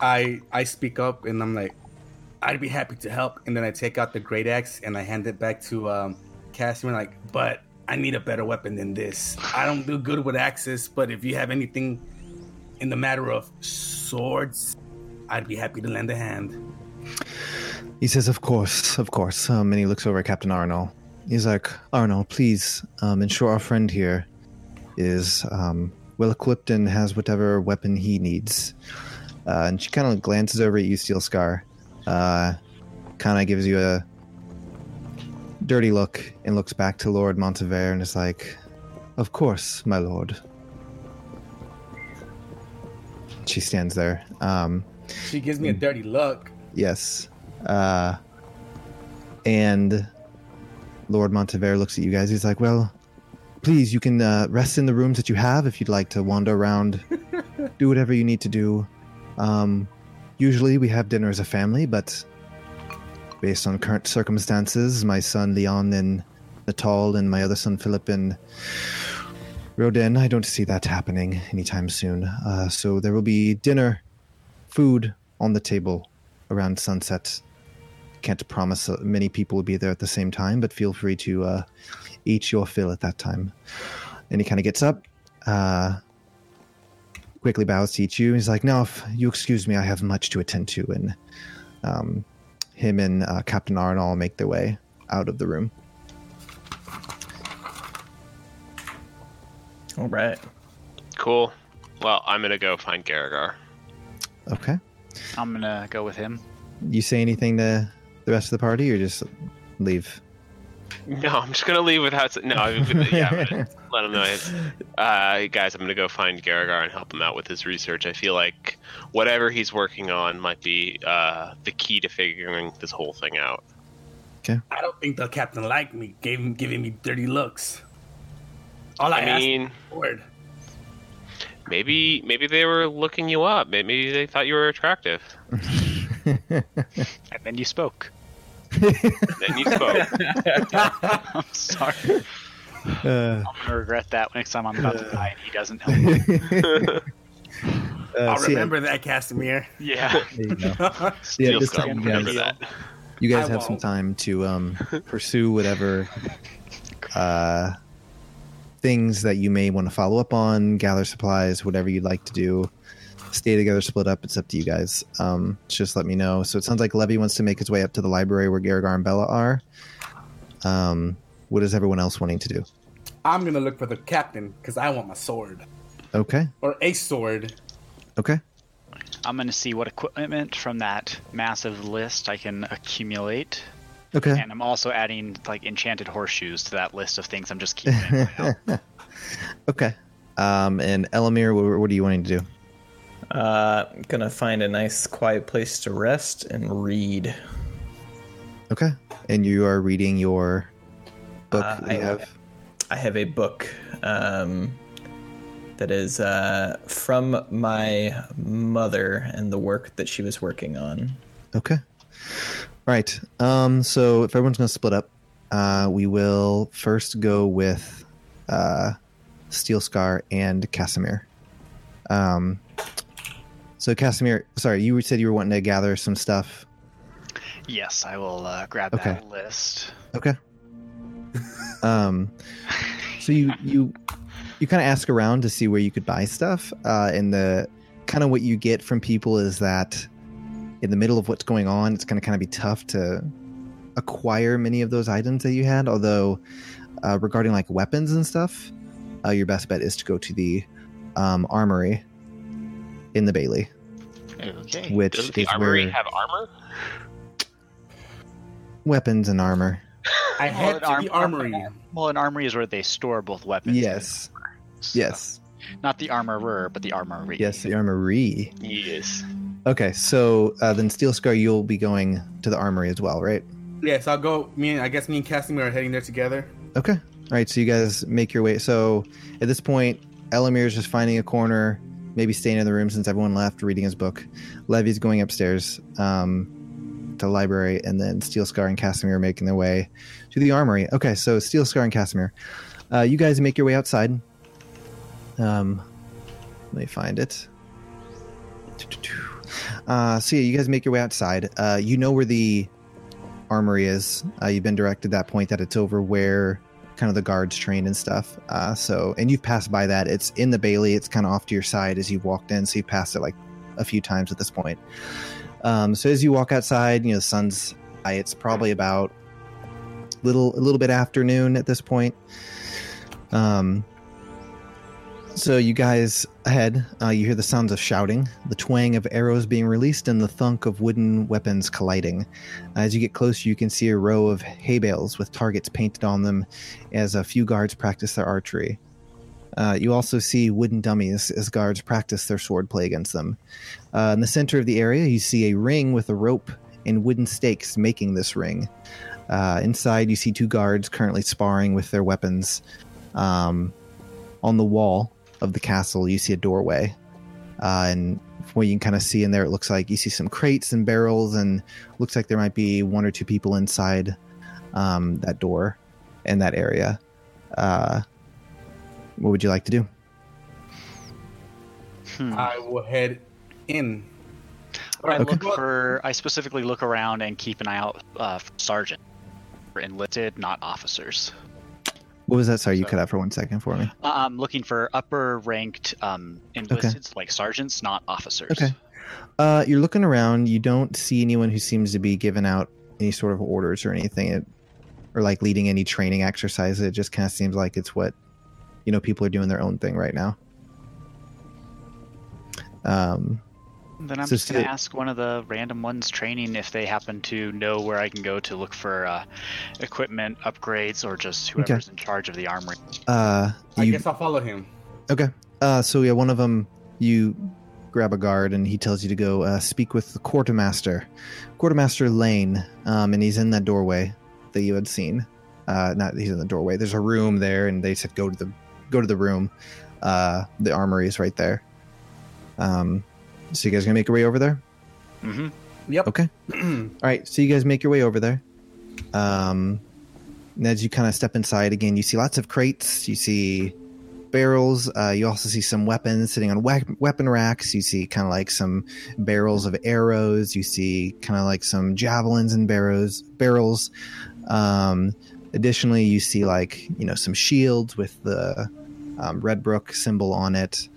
I I speak up and I'm like, I'd be happy to help. And then I take out the great axe and I hand it back to um, Casimir. Like, but I need a better weapon than this. I don't do good with axes, but if you have anything in the matter of swords, I'd be happy to lend a hand. He says, "Of course, of course." Um, and he looks over at Captain Arnold. He's like, "Arnold, please um, ensure our friend here is um, well equipped and has whatever weapon he needs." Uh, and she kind of glances over at you, Steel Scar. Uh, kind of gives you a dirty look and looks back to Lord Montevere and is like, "Of course, my lord." She stands there. Um, She gives me a dirty look. Yes. Uh, and Lord Montevere looks at you guys. He's like, Well, please, you can uh, rest in the rooms that you have if you'd like to wander around, do whatever you need to do. Um, usually we have dinner as a family, but based on current circumstances, my son Leon and Natal and my other son Philip and Rodin, I don't see that happening anytime soon. Uh, so there will be dinner, food on the table around sunset. Can't promise uh, many people will be there at the same time, but feel free to uh, eat your fill at that time. And he kind of gets up, uh, quickly bows to each you. He's like, "No, if you excuse me, I have much to attend to." And um, him and uh, Captain Arnold make their way out of the room. All right. Cool. Well, I'm gonna go find Garagar. Okay. I'm gonna go with him. You say anything to the rest of the party, or just leave? No, I'm just gonna leave without. No, I'm gonna, yeah, I'm gonna let him know. Uh, guys, I'm gonna go find Garagar and help him out with his research. I feel like whatever he's working on might be uh, the key to figuring this whole thing out. Okay. I don't think the captain liked me, gave him giving me dirty looks. All I, I mean, for it. maybe maybe they were looking you up. Maybe they thought you were attractive. And then you spoke. Then you spoke. I'm sorry. Uh, I'm gonna regret that next time I'm about to die and he doesn't help me. uh, I'll so yeah, remember that, Casimir. Yeah. there you go. Steel this Skull, time, remember guys- that. You guys I have some won't. time to um, pursue whatever uh, things that you may want to follow up on, gather supplies, whatever you'd like to do. Stay together, split up. It's up to you guys. Um, just let me know. So it sounds like Levy wants to make his way up to the library where Garagar and Bella are. Um, what is everyone else wanting to do? I'm gonna look for the captain because I want my sword Okay. or a sword. Okay. I'm gonna see what equipment from that massive list I can accumulate. Okay. And I'm also adding like enchanted horseshoes to that list of things I'm just keeping an eye out. Okay. Um, and Elamir, what, what are you wanting to do? Uh, gonna find a nice quiet place to rest and read. Okay. And you are reading your book Uh, I- have. I have a book um, that is uh, from my mother and the work that she was working on. Okay. Right. Um, so if everyone's going to split up, uh, we will first go with uh, Steel Scar and Casimir. Um, so Casimir, sorry, you said you were wanting to gather some stuff. Yes, I will uh, grab Okay. that list. Okay. Um, so you you you kind of ask around to see where you could buy stuff, uh, and the kind of what you get from people is that in the middle of what's going on, it's going to kind of be tough to acquire many of those items that you had. Although uh, regarding like weapons and stuff, uh, your best bet is to go to the um, armory in the Bailey. Okay. Which Does the is armory where- have armor? Weapons and armor. I Well, head to arm- the armory. Well, an armory is where they store both weapons. Yes. So, Yes. Not the armorer, but the armory. Yes, the armory. Yes. Okay, so uh, then Steel Scar, you'll be going to the armory as well, right? Yes, I'll go. Me and I guess me and Casimir are heading there together. Okay. All right, so you guys make your way. So at this point, Elamir is just finding a corner, maybe staying in the room since everyone left, reading his book. Levy's going upstairs um, to the library, and then Steel Scar and Casimir are making their way to the armory. Okay, so Steel Scar and Casimir, uh, you guys make your way outside. Um, let me find it. Uh, so yeah, you guys make your way outside. Uh, you know where the armory is. Uh, you've been directed that point that it's over where kind of the guards train and stuff. Uh, so, and you've passed by that. It's in the Bailey. It's kind of off to your side as you've walked in. So you've passed it like a few times at this point. Um, so as you walk outside, you know the sun's high. It's probably about little a little bit afternoon at this point. Um, so you guys ahead, uh, you hear the sounds of shouting, the twang of arrows being released, and the thunk of wooden weapons colliding. As you get closer, you can see a row of hay bales with targets painted on them as a few guards practice their archery. Uh, you also see wooden dummies as guards practice their swordplay against them. Uh, in the center of the area, you see a ring with a rope and wooden stakes making this ring. Uh, inside, you see two guards currently sparring with their weapons. Um, on the wall of the castle, you see a doorway. Uh, and from what you can kind of see in there, it looks like you see some crates and barrels, and looks like there might be one or two people inside um, that door in that area. Uh, what would you like to do? Hmm. I will head in. I Okay. look for. I specifically look around and keep an eye out uh, for sergeant, for enlisted, not officers. What was that? Sorry, you So- cut out for one second for me. Uh, I'm looking for upper ranked um, enlisted, like sergeants, not officers. Okay. Uh, you're looking around. You don't see anyone who seems to be giving out any sort of orders or anything, it, or like leading any training exercises. It just kind of seems like it's what you know people are doing their own thing right now. Um, Then I'm So just going to ask one of the random ones training if they happen to know where I can go to look for uh, equipment upgrades or just whoever's in charge of the armory. uh, I guess I'll follow him. Okay. Uh, so yeah, one of them, you grab a guard and he tells you to go uh, speak with the quartermaster, quartermaster Lane, um, and he's in that doorway that you had seen. Uh, not he's in the doorway. There's a room there, and they said go to the go to the room. Uh, the armory is right there. Um, so you guys gonna make your way over there? Mm-hmm. Yep. Okay. All right, so you guys make your way over there. Um, and as you kind of step inside again, you see lots of crates. You see barrels. Uh, you also see some weapons sitting on we- weapon racks. You see kind of like some barrels of arrows. You see kind of like some javelins and barrows barrels. Um, additionally, you see like you know some shields with the um, Redbrook symbol on it.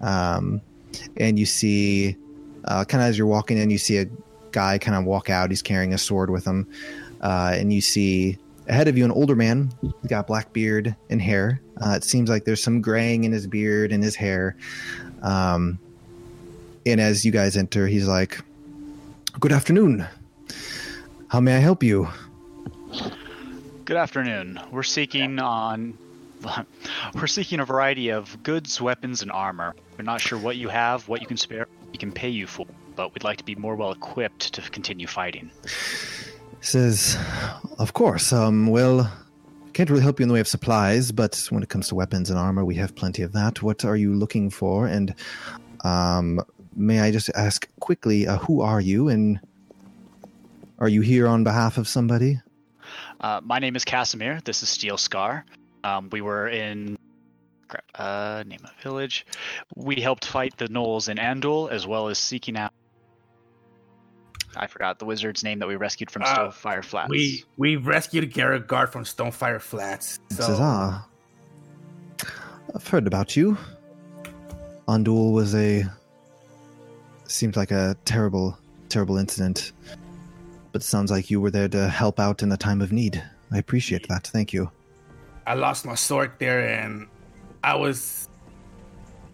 Um, and you see uh, kind of as you're walking in, you see a guy kind of walk out. He's carrying a sword with him, uh, and you see ahead of you an older man. He's got black beard and hair. Uh, it seems like there's some graying in his beard and his hair. Um, and as you guys enter, he's like, "Good afternoon. How may I help you?" Good afternoon. We're seeking on. We're seeking a variety of goods, weapons, and armor. We're not sure what you have, what you can spare, we can pay you for, but we'd like to be more well equipped to continue fighting. says, "Of course. Um, well, can't really help you in the way of supplies, but when it comes to weapons and armor, we have plenty of that. What are you looking for? And um, may I just ask quickly, uh, who are you, and are you here on behalf of somebody?" Uh, my name is Casimir. This is Steel Scar. Um, we were in. Crap, uh, name of village. We helped fight the gnolls in Andul, as well as seeking out I forgot the wizard's name that we rescued from Uh, Stonefire Flats. We we rescued Garrett from Stonefire Flats. So says, ah, I've heard about you. Andul was a seemed like a terrible, terrible incident, but sounds like you were there to help out in a time of need. I appreciate that. Thank you. I lost my sword there, and I was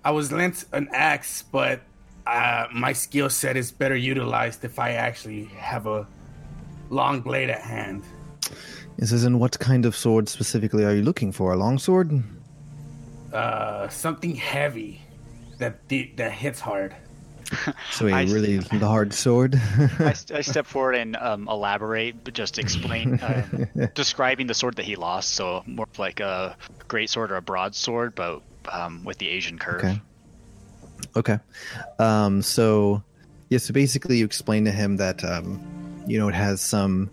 I was lent an axe, but uh, my skill set is better utilized if I actually have a long blade at hand. He says, and what kind of sword specifically are you looking for? A long sword? Uh, something heavy that de- that hits hard. So a I- really the hard sword? I, I step forward and um, elaborate, but just explain, uh, describing the sword that he lost. So more of like a great sword or a broadsword, but um, with the Asian curve. Okay. Okay. Um, so, yeah, so basically you explain to him that, um, you know, it has some,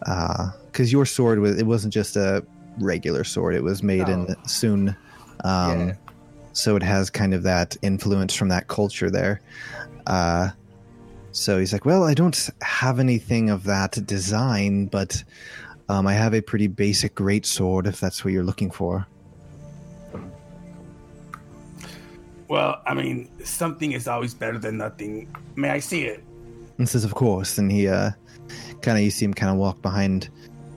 because your sword was, it wasn't just a regular sword, it was made in No. Soon. Um, Yeah. So it has kind of that influence from that culture there. Uh, so he's like, well, I don't have anything of that design, but um, I have a pretty basic great sword if that's what you're looking for. Well, I mean, something is always better than nothing. May I see it? And says, "Of course." And he uh, kind of you see him kind of walk behind,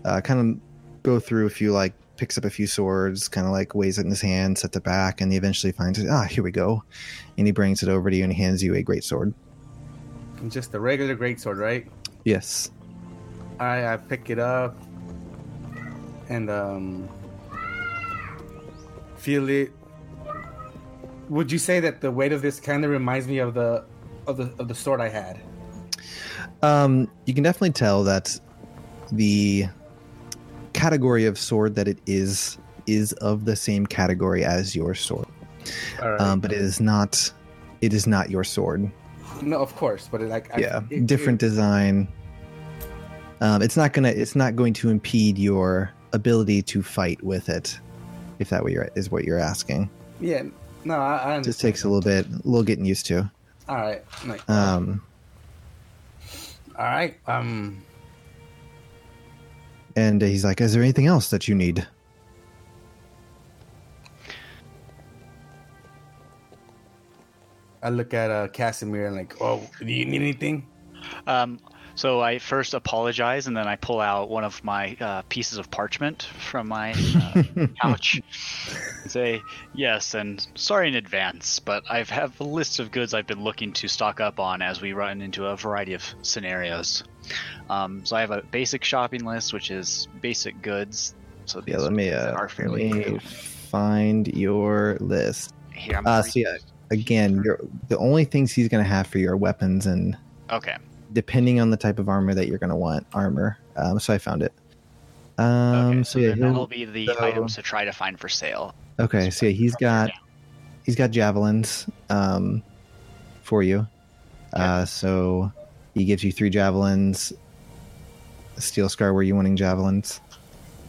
uh, kind of go through a few like picks up a few swords, kind of like weighs it in his hand, sets it back, and he eventually finds it. Ah, here we go. And he brings it over to you and he hands you a great sword. Just a regular great sword, right? Yes. I I pick it up and um feel it. Would you say that the weight of this kind of reminds me of the of the of the sword I had? Um, you can definitely tell that the category of sword that it is is of the same category as your sword, right. um, but it is not. It is not your sword. no, of course, but it, like I- yeah it- different it- design um, it's not gonna it's not going to impede your ability to fight with it if that what you're, is what you're asking yeah, no, I, I just takes a little bit a little getting used to All right, like, um, all right. Um, and he's like is there anything else that you need I look at uh, Casimir and like, oh, do you need anything? Um, so I first apologize, and then I pull out one of my uh, pieces of parchment from my uh, pouch and say, "Yes, and sorry in advance, but I have a list of goods I've been looking to stock up on as we run into a variety of scenarios. Um, so I have a basic shopping list, which is basic goods. So yeah let me uh, are let me find your list here. I'm uh so yeah again the only things he's gonna have for you are weapons and Okay. depending on the type of armor that you're gonna want armor um, so i found it um okay. so So yeah that'll be the so- items to try to find for sale. Okay, so yeah, he's got he's got javelins um, for you. Uh, so he gives you three javelins. Steel scar, were you wanting javelins?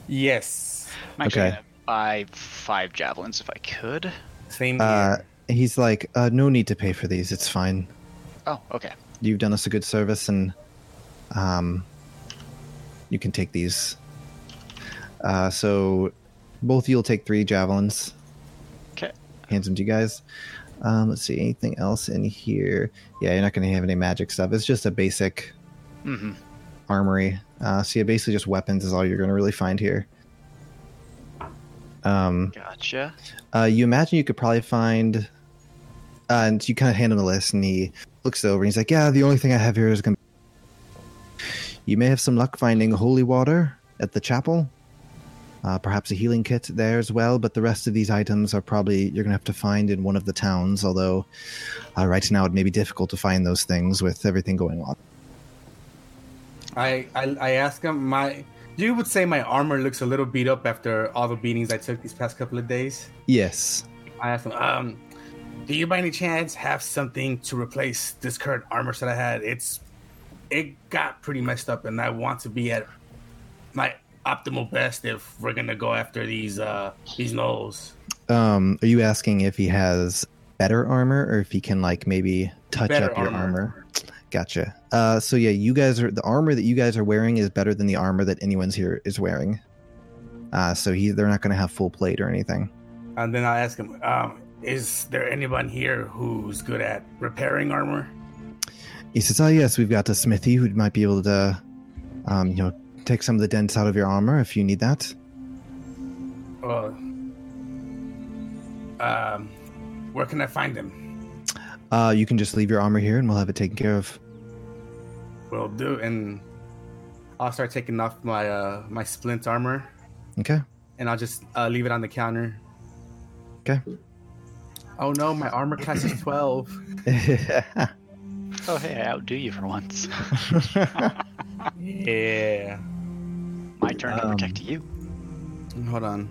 Yes. I'm actually Okay. gonna buy five javelins if I could. Same Uh, here. he's like, uh, no need to pay for these. It's fine. Oh, okay. You've done us a good service, and um, you can take these. Uh, so both of you'll take three javelins. Okay. hands them to you guys. Um, let's see, anything else in here? Yeah, you're not going to have any magic stuff. It's just a basic hmm armory. Uh, so yeah, basically just weapons is all you're going to really find here. Um, Gotcha. uh, you imagine you could probably find, uh, and you kind of hand him the list, and he looks over and he's like, "Yeah, the only thing I have here is going." to You may have some luck finding holy water at the chapel. Uh, perhaps a healing kit there as well, but the rest of these items are probably you're going to have to find in one of the towns. Although, uh, right now it may be difficult to find those things with everything going on. I, I I ask him my. You would say my armor looks a little beat up after all the beatings I took these past couple of days. Yes. I asked him, um, do you by any chance have something to replace this current armor that I had? It's it got pretty messed up, and I want to be at my optimal best if we're gonna go after these uh these gnolls. Um, are you asking if he has better armor or if he can like maybe touch Better up your armor? Gotcha. Uh, so yeah, you guys are the armor that you guys are wearing is better than the armor that anyone's here is wearing. Uh, so he they're not going to have full plate or anything. And then I ask him, um, is there anyone here who's good at repairing armor? He says, "Oh yes, we've got a smithy who might be able to, um, you know, take some of the dents out of your armor if you need that." Well, um, where can I find him? Uh, you can just leave your armor here, and we'll have it taken care of. Will do, and I'll start taking off my uh my splint armor, Okay. and I'll just uh, leave it on the counter. Okay. Oh no, my armor class is twelve. Oh, hey, I outdo you for once. Yeah. My turn to Um, protect you. Hold on.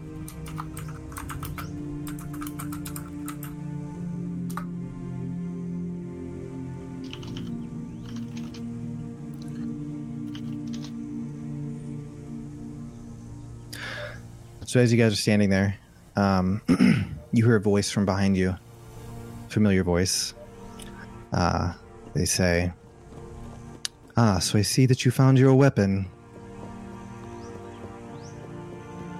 So as you guys are standing there, um, you hear a voice from behind you, familiar voice. Uh, they say, "Ah, so I see that you found your weapon."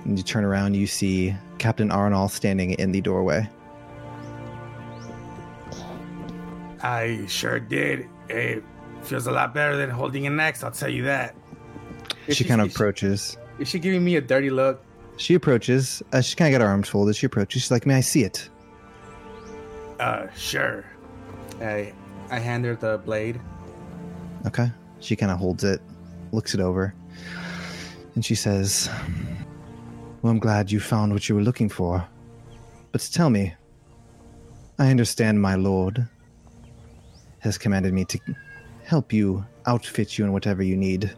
And you turn around, you see Captain Arnall standing in the doorway. I sure did. It feels a lot better than holding an axe. I'll tell you that. she kind of approaches. Is she giving me a dirty look? She approaches. Uh, she kind of got her arms folded. She approaches. She's like, "May I see it?" Uh, sure. I I hand her the blade. Okay. She kind of holds it, looks it over, and she says, Well, I'm glad you found what you were looking for. But tell me, I understand my lord has commanded me to help you, outfit you in whatever you need.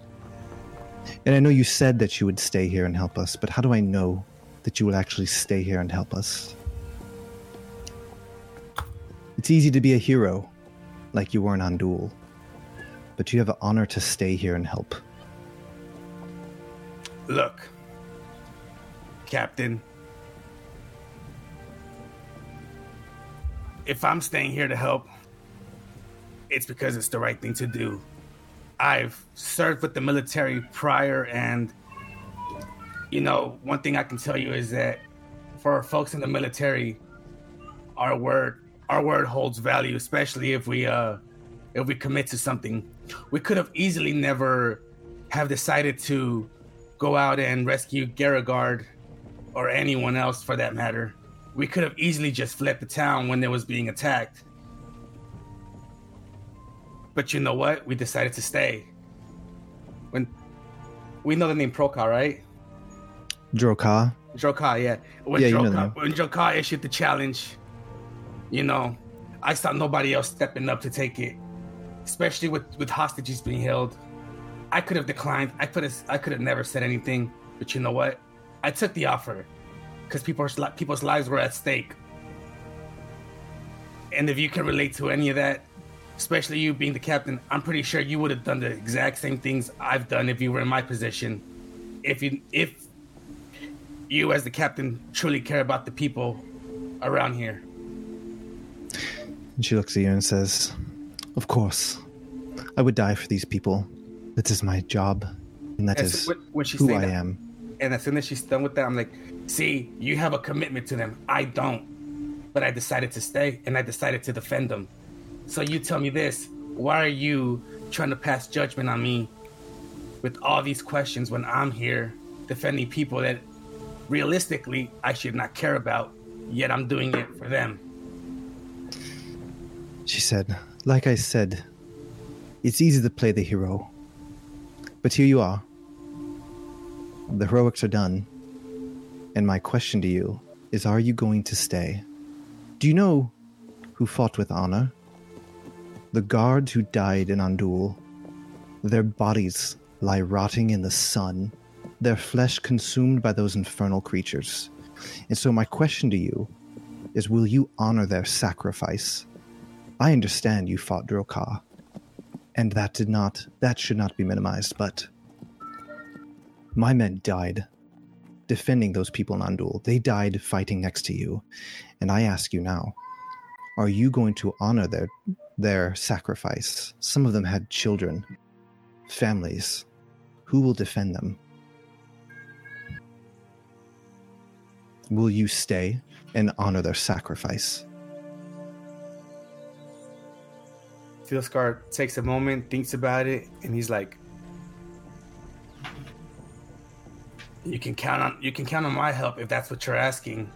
And I know you said that you would stay here and help us, but how do I know that you will actually stay here and help us? It's easy to be a hero, like you were in Andul but you have an honor to stay here and help. Look, Captain. If I'm staying here to help, it's because it's the right thing to do. I've served with the military prior, and you know, one thing I can tell you is that for folks in the military, our word our word holds value, especially if we uh if we commit to something. We could have easily never have decided to go out and rescue Garagar or anyone else for that matter. We could have easily just fled the town when it was being attacked. But you know what? We decided to stay. When we know the name Prokar, right? Drokar, Drokar, yeah. When Yeah, you know when Drokar issued the challenge, you know, I saw nobody else stepping up to take it, especially with with hostages being held. I could have declined. I could have. I could have never said anything. But you know what? I took the offer because people's people's lives were at stake. And if you can relate to any of that, especially you being the captain, I'm pretty sure you would have done the exact same things I've done if you were in my position. If you if you as the captain truly care about the people around here. and she looks at you and says, Of course, I would die for these people. That is my job, and that And is so when, who I that, am. And as soon as she's done with that, I'm like, see, you have a commitment to them. I don't. But I decided to stay and I decided to defend them. So you tell me this why are you trying to pass judgment on me with all these questions when I'm here defending people that realistically I should not care about, yet I'm doing it for them? She said, Like I said, it's easy to play the hero. But here you are. The heroics are done. And my question to you is Are you going to stay? Do you know who fought with honor? The guards who died in Andul. Their bodies lie rotting in the sun, their flesh consumed by those infernal creatures. And so, my question to you is Will you honor their sacrifice? I understand you fought Drokar, and that did not that should not be minimized, but my men died defending those people in Andul. They died fighting next to you. And I ask you now, are you going to honor their their sacrifice? Some of them had children, families. Who will defend them? Will you stay and honor their sacrifice? Steelscar takes a moment, thinks about it, and he's like, "You can count on you can count on my help if that's what you're asking.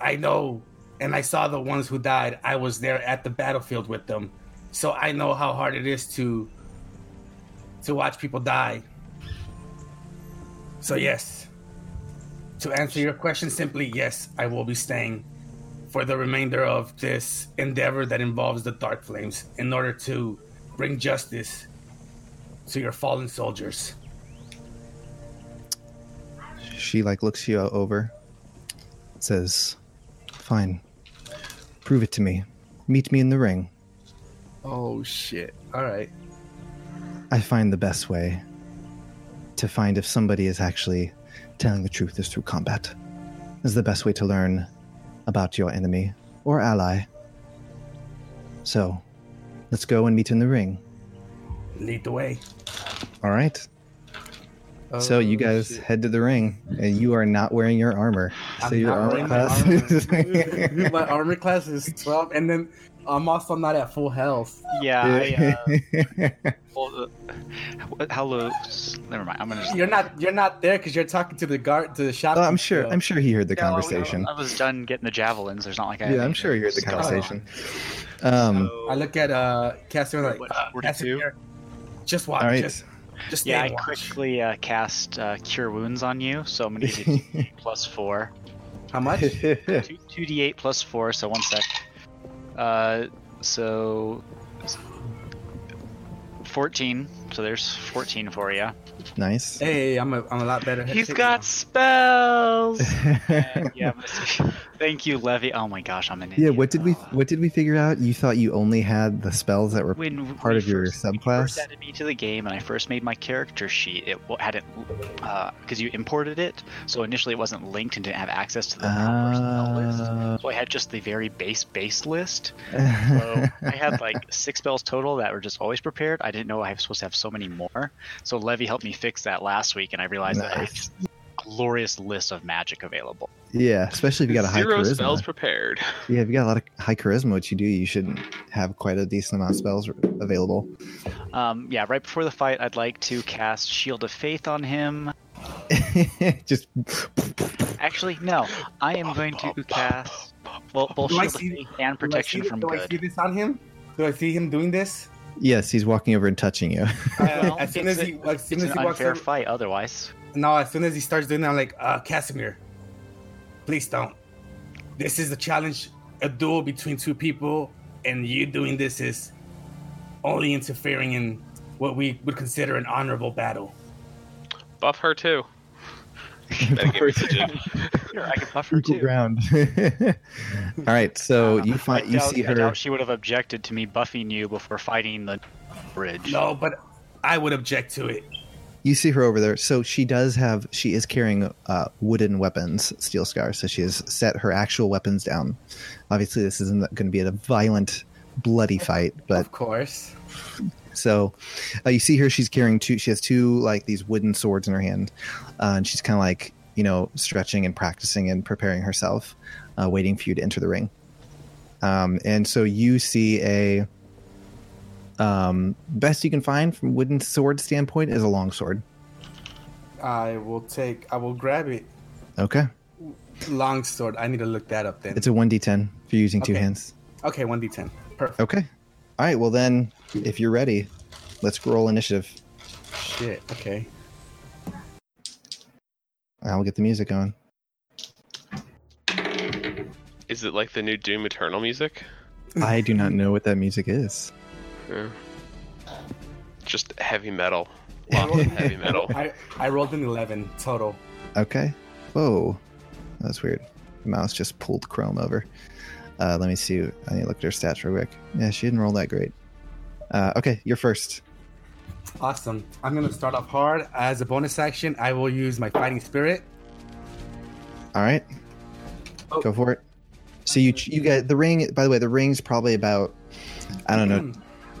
I know, and I saw the ones who died. I was there at the battlefield with them, so I know how hard it is to to watch people die. So yes, to answer your question simply, yes, I will be staying." for the remainder of this endeavor that involves the Dark Flames in order to bring justice to your fallen soldiers. She like looks you over, says, "Fine, prove it to me. Meet me in the ring. Oh shit! All right. I find the best way to find if somebody is actually telling the truth is through combat. Is the best way to learn about your enemy or ally. So, let's go and meet in the ring. Lead the way. All right. So you Oh, guys shit. head to the ring, and you are not wearing your armor. So I'm your not armor wearing my class. armor. my armor class is twelve, and then I'm also not at full health. Yeah, I, uh, well, uh, what- how low? Never mind. I'm gonna. Just, You're not. You're not there because you're talking to the guard to the shop. Oh, I'm sure. I'm sure he heard the Yeah, well, conversation. I was done getting the javelins. There's not like I. Yeah, I'm sure he heard the conversation. Um, I look at uh Casimir like What, uh, 42? Just watch. All right. Just, just Yeah, I and watch. quickly uh, cast uh, Cure Wounds on you, so I'm gonna give you plus four. How much? Two two d8 plus four. So one sec. Uh, so. 14 so there's 14 for you nice. hey, I'm a, I'm a lot better. He's got me spells. And, yeah I'm gonna see- thank you levy oh my gosh i'm an yeah. What did we? What did we figure out? You thought you only had the spells that were when part of your first- when you subclass? first added me to the game and I first made my character sheet, it hadn't because you imported it, so initially it wasn't linked and didn't have access to the spell list. Uh, So I had just the very base base list. So I had like six spells total that were just always prepared. I didn't know I was supposed to have so many more. So Levy helped me fix that last week, and I realized that I Nice. Glorious list of magic available. yeah, especially if you got a high Zero charisma. spells prepared. Yeah, if you got a lot of high charisma, which you do, you should have quite a decent amount of spells available. Um, yeah, right before the fight, I'd like to cast Shield of Faith on him. Just Actually, no. I am going to cast well, both Do I Shield of Faith and Protection see- from do I see this on him? Do I see him doing this? yes, he's walking over and touching you. Uh, as soon it's as a- he, as soon It's as an he walks unfair over, fight otherwise. No, as soon as he starts doing that, I'm like, uh, Casimir, please don't. This is a challenge, a duel between two people, and you doing this is only interfering in what we would consider an honorable battle. Buff her too. Metagame. Sure, I can buff her Equal too. ground. All right, so you I find you doubt- see I her. doubt she would have objected to me buffing you before fighting the bridge. No, but I would object to it. You see her over there. So she does have. She is carrying uh, wooden weapons, steel scars. So she has set her actual weapons down. Obviously, this isn't going to be a violent, bloody fight, but Of course. So uh, you see her; she's carrying two. She has two like these wooden swords in her hand, uh, and she's kind of like you know stretching and practicing and preparing herself, uh, waiting for you to enter the ring. Um, and so you see a um, best you can find from wooden sword standpoint is a long sword. I will take. I will grab it. Okay, Long sword. I need to look that up then. it's a one d10 if you're using two hands. okay, one d10. Perfect. Okay, all right. Well then, if you're ready, let's roll initiative. Shit. Okay. I'll get the music on. Is it like the new Doom Eternal music? I do not know what that music is. Yeah. Just heavy metal. Lots of heavy metal. I I rolled an eleven total. Okay. Whoa. That's weird. The mouse just pulled Chrome over. Uh, let me see. I need to look at her stats real quick. Yeah, she didn't roll that great. Uh, okay, you're first. Awesome. I'm gonna start off hard. As a bonus action, I will use my fighting spirit. All right. Oh. Go for it. So you you get the ring. By the way, the ring's probably about I don't know.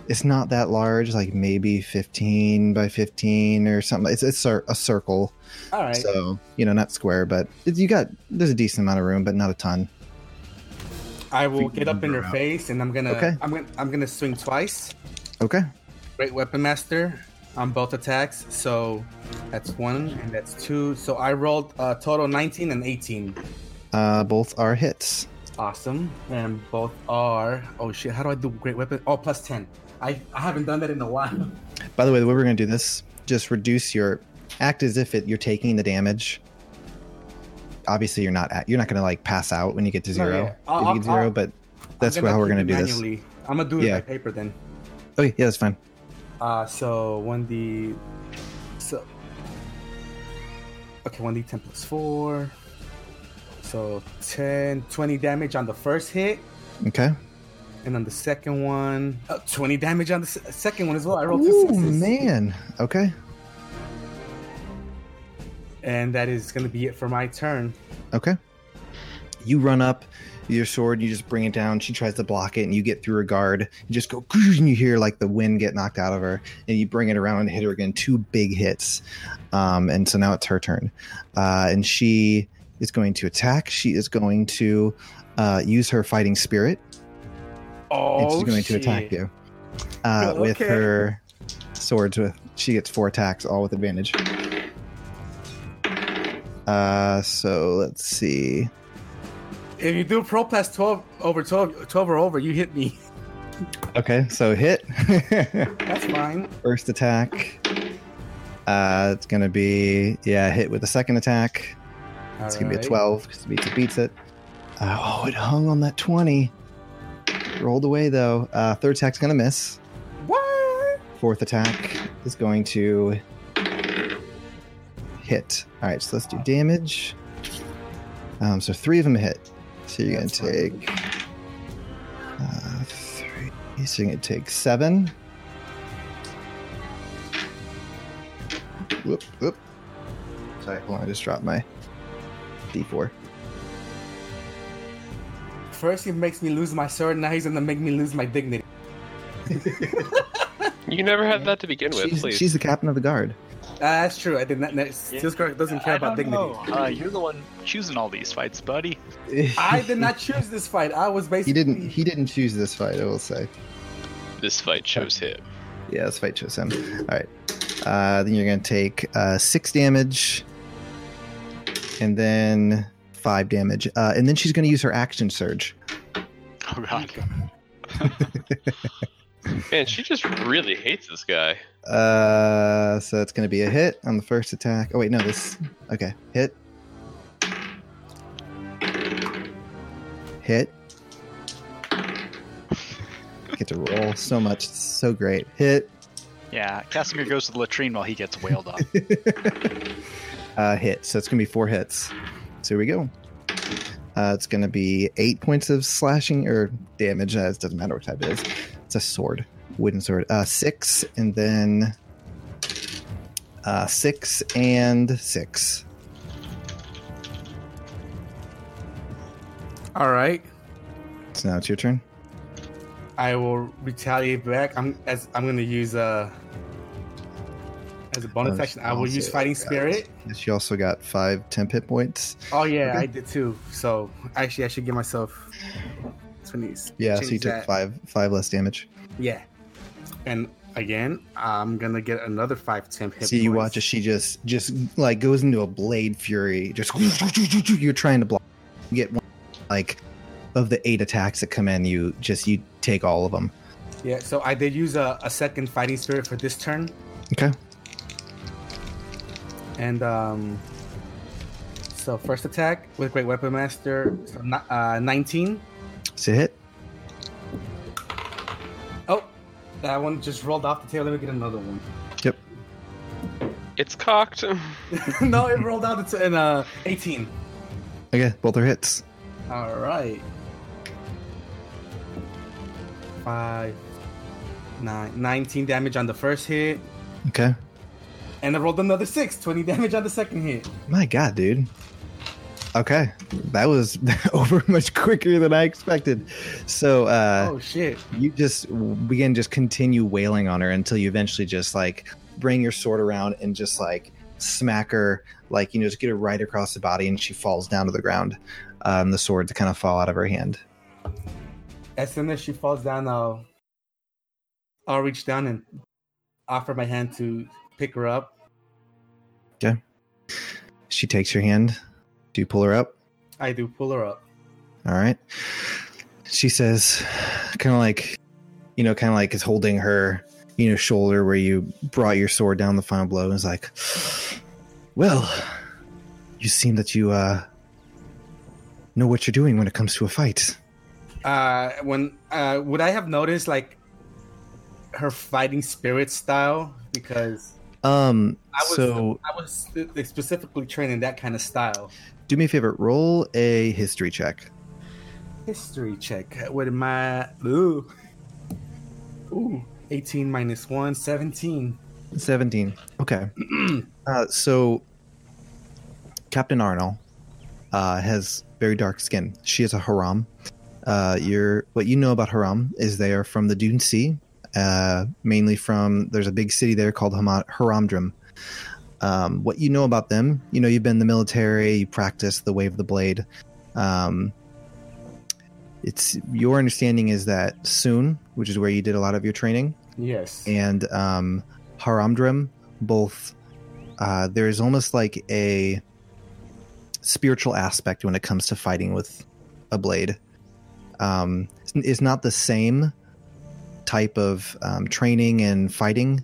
It's not that large, like maybe fifteen by fifteen or something. It's it's a, a circle, All right. so you know not square, but it, you got there's a decent amount of room, but not a ton. I will get up in her Around. face, and I'm gonna. Okay. I'm gonna. I'm gonna swing twice. Okay, Great weapon master on both attacks. So that's one and that's two. So I rolled a total 19 and 18. uh, both are hits. Awesome. And both are. Oh shit! How do I do great weapon? Oh, plus 10. I I haven't done that in a while. By the way, the way we're going to do this, just reduce your act as if it, you're taking the damage. Obviously, you're not at, you're not going to like pass out when you get to No, zero. yeah. I'll- if you get I'll- 0 I'll- but that's gonna how we're going to do this. I'm gonna do it Yeah. by paper then. Okay, yeah, that's fine. Uh, so 1d. So. Okay, 1d10 plus 4. So 10, 20 damage on the first hit. Okay. And on the second one, uh, 20 damage on the second one as well. I rolled two Oh sixes. man. Okay. And that is going to be it for my turn. Okay. You run up your sword, you just bring it down. She tries to block it, and you get through her guard. You just go, and you hear like the wind get knocked out of her, and you bring it around and hit her again. Two big hits, um, and so now it's her turn, uh, and she is going to attack. She is going to uh, use her fighting spirit, Oh, and she's going to attack you uh, with her swords. With she gets four attacks, all with advantage. Uh, so let's see. If you do pro plus 12 over 12, 12 or over, you hit me. Okay, so hit. That's fine. First attack. Uh, it's gonna be yeah, hit with the second attack. It's gonna be a twelve because beats it beats it. Uh, oh, it hung on that twenty. Rolled away though. Uh, third attack's gonna miss. What? Fourth attack is going to hit. All right, so let's do damage. Um, so three of them hit. So you're That's gonna take uh, three. So you're gonna take seven. Whoop whoop. Sorry, hold on. I just dropped my D4. First, he makes me lose my sword. Now he's going to make me lose my dignity. You never had that to begin with, She's, please. she's the captain of the guard. Uh, that's true. I did not. not Steel doesn't care I about dignity. Uh, you're the one choosing all these fights, buddy. I did not choose this fight. I was basically. He didn't. He didn't choose this fight. I will say. This fight chose him. Yeah, this fight chose him. All right. Uh, then you're going to take uh, six damage, and then five damage, uh, and then she's going to use her action surge. Oh god. Man, she just really hates this guy. Uh, so it's going to be a hit on the first attack. Oh wait, no, this. Okay, hit. Hit. Get to roll so much, it's so great. Hit. Yeah, Casimir goes to the latrine while he gets wailed on. uh, hit. So it's going to be four hits. So here we go. Uh, it's going to be eight points of slashing or damage. Uh, it doesn't matter what type it is. It's a sword, wooden sword. Uh, six, and then uh, six and six. All right. So now it's your turn. I will retaliate back. I'm as I'm going to use uh as a bonus Oh, action. I oh, will use fighting got- spirit. She also got five temp hit points. Oh yeah, Okay. I did too. So actually, I should give myself. 20s. Yeah, so you took that. five five less damage. Yeah, and again, I'm gonna get another five temp hit. So you points. watch as she just just like goes into a blade fury. Just you're trying to block. You get one like of the eight attacks that come in. You just you take all of them. Yeah, so I did use a, a second fighting spirit for this turn, Okay. And um. So first attack with Great Weapon Master, so ni- uh, 19. So hit. Oh, that one just rolled off the tail. Let me get another one. Yep. It's cocked. no, it rolled out it's in uh 18. Okay, both are hits. All right. Five, nine, 19 damage on the first hit, Okay. And I rolled another six, 20 damage on the second hit. My God, dude. Okay, that was over much quicker than I expected. So uh, Oh shit! you just begin just continue wailing on her until you eventually just like bring your sword around and just like smack her, like you know, just get her right across the body, and she falls down to the ground. Um, the sword to kind of fall out of her hand. As soon as she falls down, I'll I'll reach down and offer my hand to pick her up. Okay. She takes your hand. Do you pull her up? I do pull her up. All right. She says, kind of like, you know, kind of like is holding her, you know, shoulder where you brought your sword down the final blow and is like, well, you seem that you uh, know what you're doing when it comes to a fight. Uh, when uh, would I have noticed like her fighting spirit style? Because Um, I was so I was specifically trained in that kind of style. do me a favor, roll a history check. History check. What am I? Ooh, ooh, 18 minus one, 17. 17. Okay. uh, so, Captain Arnold uh, has very dark skin. She is a Haram. Uh, you're, what you know about Haram is they are from the Dune Sea, uh, mainly from, there's a big city there called Haramdrim. Um, what you know about them, you know, you've been in the military, you practice the way of the blade. Um, it's your understanding is that soon, which is where you did a lot of your training, Yes. and um, Haramdrim, both uh, there is almost like a spiritual aspect when it comes to fighting with a blade. Um, it's- it's not the same type of um, training and fighting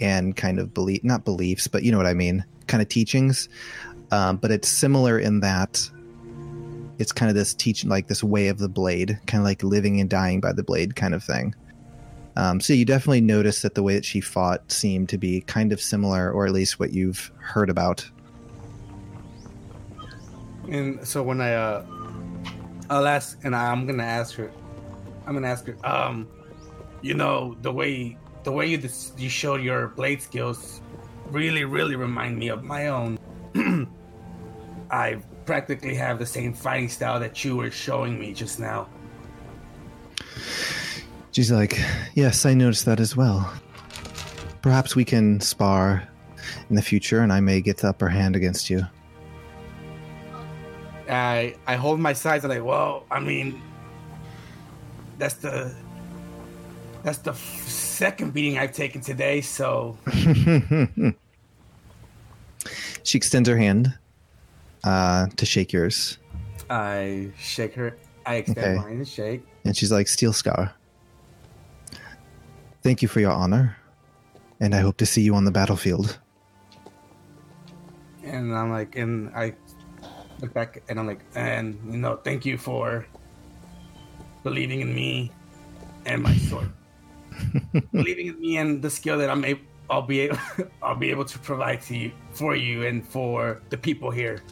and kind of belief, not beliefs, but you know what I mean, kind of teachings. Um, but it's similar in that it's kind of this teaching, like this way of the blade, kind of like living and dying by the blade kind of thing. Um, so you definitely notice that the way that she fought seemed to be kind of similar, or at least what you've heard about. And so when I uh I'll ask and I'm gonna ask her I'm gonna ask her, um, you know, the way the way you dis- you showed your blade skills really, really remind me of my own. I practically have the same fighting style that you were showing me just now. She's like, Yes, I noticed that as well. Perhaps we can spar in the future, and I may get the upper hand against you. I I hold my sides. And like, well, I mean, that's the that's the f- second beating I've taken today. So she extends her hand uh, to shake yours, I shake her. I extend Okay. mine and shake. and she's like, Steel Scar. Thank you for your honor, and I hope to see you on the battlefield. And I'm like, and I look back and I'm like, and you know, thank you for believing in me and my sword. believing in me and the skill that I'm able, I'll be able, I'll be able to provide to you for you and for the people here.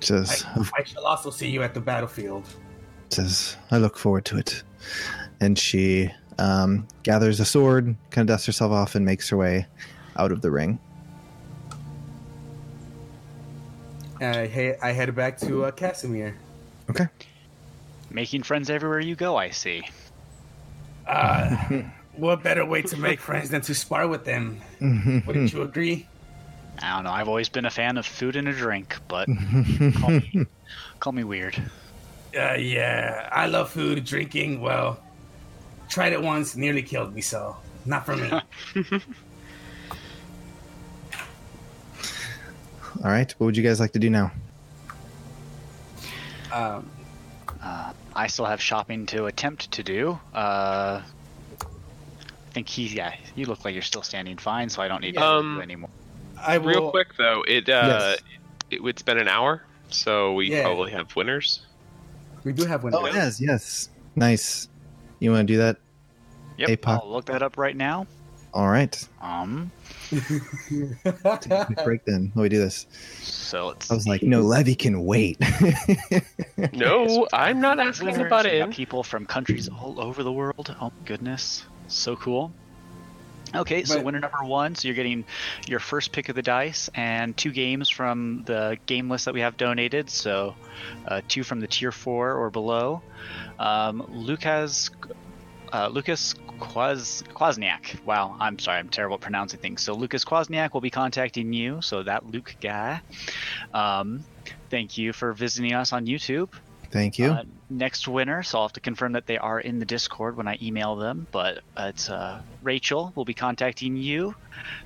Says, I, I shall also see you at the battlefield. says, I look forward to it. And she um, gathers a sword, kind of dusts herself off, and makes her way out of the ring. I, he- I head back to uh, Casimir. Okay. Making friends everywhere you go, I see. Uh, what better way to make friends than to spar with them? Wouldn't you agree? I don't know. I've always been a fan of food and a drink, but call, me, call me weird. Uh, yeah, I love food, drinking. Well, tried it once, nearly killed me, so not for me. All right. What would you guys like to do now? um, I still have shopping to attempt to do. Uh, I think he, yeah, you look like you're still standing fine, so I don't need to Um, do you anymore. I will. Real quick though, it uh, Yes. it, it's been an hour, so we Yeah. probably have winners. We do have winners. Oh, yes, yes. Nice. You want to do that? Yep, APOC. I'll look that up right now. All right. Um, Take a quick break then. Let me do this. so let's. I was like, no, Levy can wait. No, I'm not asking about it. people from countries all over the world. Oh my goodness, so cool. Okay, so But- winner number one. So you're getting your first pick of the dice and two games from the game list that we have donated. So uh, two from the tier four or below. Um, Lucas, uh, Lucas Quaz, Kwasniak. Wow, I'm sorry, I'm terrible at pronouncing things. So Lucas Kwasniak will be contacting you. So that Luke guy. Um, thank you for visiting us on YouTube. Thank you. Uh, next winner, so I'll have to confirm that they are in the Discord when I email them. But it's uh, Rachel will be contacting you.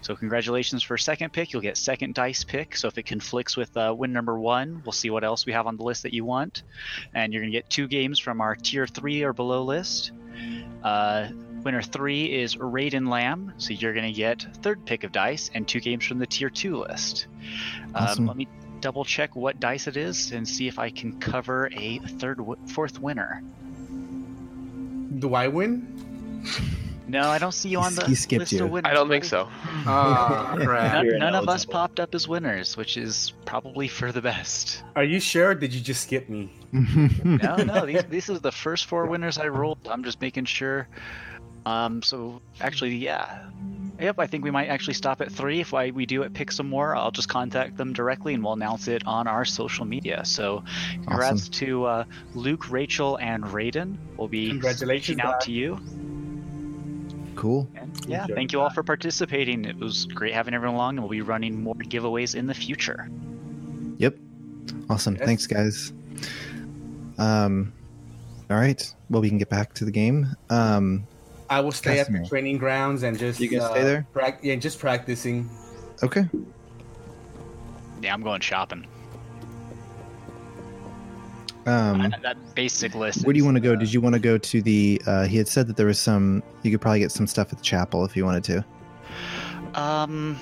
So congratulations for second pick. You'll get second dice pick. So if it conflicts with uh, win number one, we'll see what else we have on the list that you want. And you're gonna get two games from our tier three or below list. Uh, winner three is Raiden Lamb. So you're gonna get third pick of dice and two games from the tier two list. Awesome. Um, let me double check what dice it is and see if I can cover a third, w- fourth winner. Do I win? No, I don't see you on the He skipped list you. of winners. I don't think so. Oh. None, none of us popped up as winners, which is probably for the best. Are you sure? Did you just skip me? No, no, these, this is the first four winners I rolled. I'm just making sure. Um, so actually, yeah, yep. I think we might actually stop at three. If I, we do it, pick some more. I'll just contact them directly, and we'll announce it on our social media. So, congrats to uh, Luke, Rachel, and Raiden. We'll be Congratulations, reaching out to you. cool. And yeah, Enjoy thank you all for participating. It was great having everyone along, and we'll be running more giveaways in the future. Yep. Awesome. Yes. Thanks, guys. Um, all right. Well, we can get back to the game. Um, I will stay at the training grounds and just You gonna uh, stay there? prac- yeah, just practicing. okay. Yeah, I'm going shopping. Um, Uh, that basic list. where do you want to go? uh, Did you want to go to the? Uh, he had said that there was some. You could probably get some stuff at the chapel if you wanted to. Um,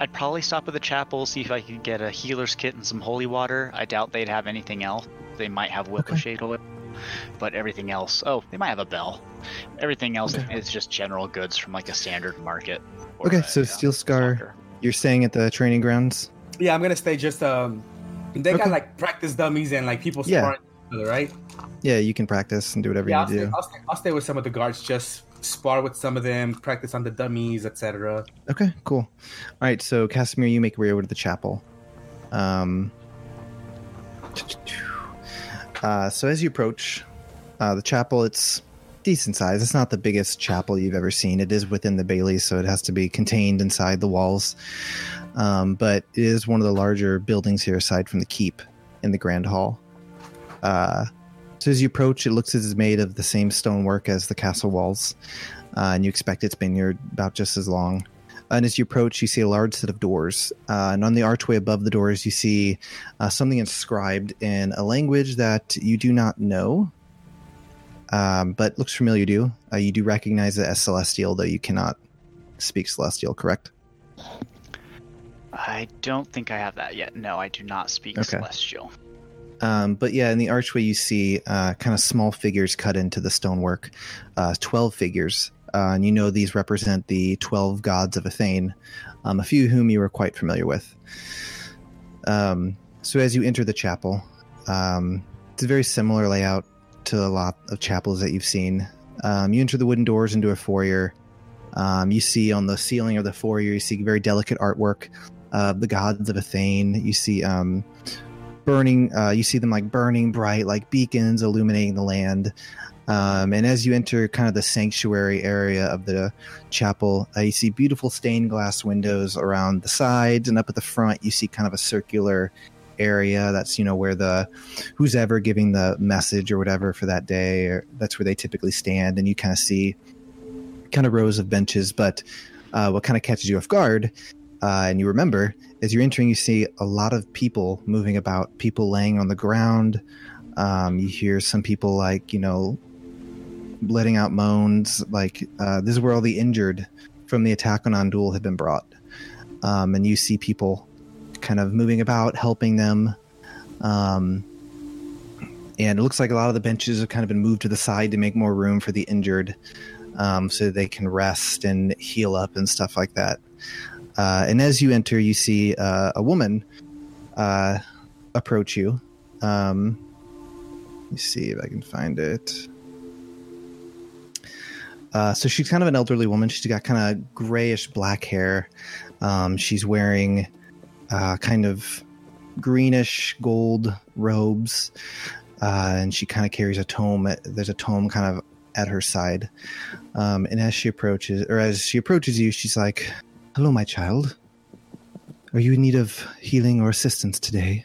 I'd probably stop at the chapel, see if I could get a healer's kit and some holy water. I doubt they'd have anything else. They might have whipple Okay. shade oil, but everything else. Oh, they might have a bell. Everything else Okay. is just general goods from like a standard market. or Okay, a, so uh, Steel Scar, soccer. you're staying at the training grounds. Yeah, I'm gonna stay just um. They Okay. got like practice dummies and like people Yeah. sparring each other, right? Yeah, you can practice and do whatever Yeah, you I'll need stay, do. I'll, stay, I'll stay with some of the guards, just spar with some of them, practice on the dummies, etc. Okay, cool. All right, so Casimir, you make your way over to the chapel. Um, uh, so as you approach uh, the chapel, it's decent size. It's not the biggest chapel you've ever seen. It is within the Bailey, so it has to be contained inside the walls. Um, but it is one of the larger buildings here, aside from the keep in the Grand Hall. Uh, so as you approach, it looks as it's made of the same stonework as the castle walls, uh, and you expect it's been here about just as long. And as you approach, you see a large set of doors. Uh, and on the archway above the doors, you see uh, something inscribed in a language that you do not know, um, but looks familiar to you. Uh, you do recognize it as Celestial, though you cannot speak Celestial, correct? I don't think I have that yet. No, I do not speak Okay. Celestial. Um, but yeah, in the archway, you see uh, kind of small figures cut into the stonework, uh, 12 figures. Uh, and you know these represent the 12 gods of Athene, um, a few whom you are quite familiar with. Um, so as you enter the chapel, um, it's a very similar layout to a lot of chapels that you've seen. Um, you enter the wooden doors into a foyer. Um, you see on the ceiling of the foyer, you see very delicate artwork of the gods of Athene. You see um, burning uh, you see them like burning bright like beacons illuminating the land um, and as you enter kind of the sanctuary area of the chapel uh, you see beautiful stained glass windows around the sides and up at the front you see kind of a circular area that's you know where the who's ever giving the message or whatever for that day or that's where they typically stand and you kind of see kind of rows of benches but uh, what kind of catches you off guard uh, and you remember as you're entering, you see a lot of people moving about, people laying on the ground. Um, you hear some people like, you know, letting out moans. Like, uh, this is where all the injured from the attack on Andul have been brought. Um, and you see people kind of moving about, helping them. Um, and it looks like a lot of the benches have kind of been moved to the side to make more room for the injured um, so they can rest and heal up and stuff like that. Uh, and as you enter, you see uh, a woman uh, approach you. Um, let me see if I can find it. Uh, so she's kind of an elderly woman. She's got kind of grayish black hair. Um, she's wearing uh, kind of greenish gold robes, uh, and she kind of carries a tome. There's a tome kind of at her side. Um, and as she approaches, or as she approaches you, she's like, "Hello, my child. Are you in need of healing or assistance today?"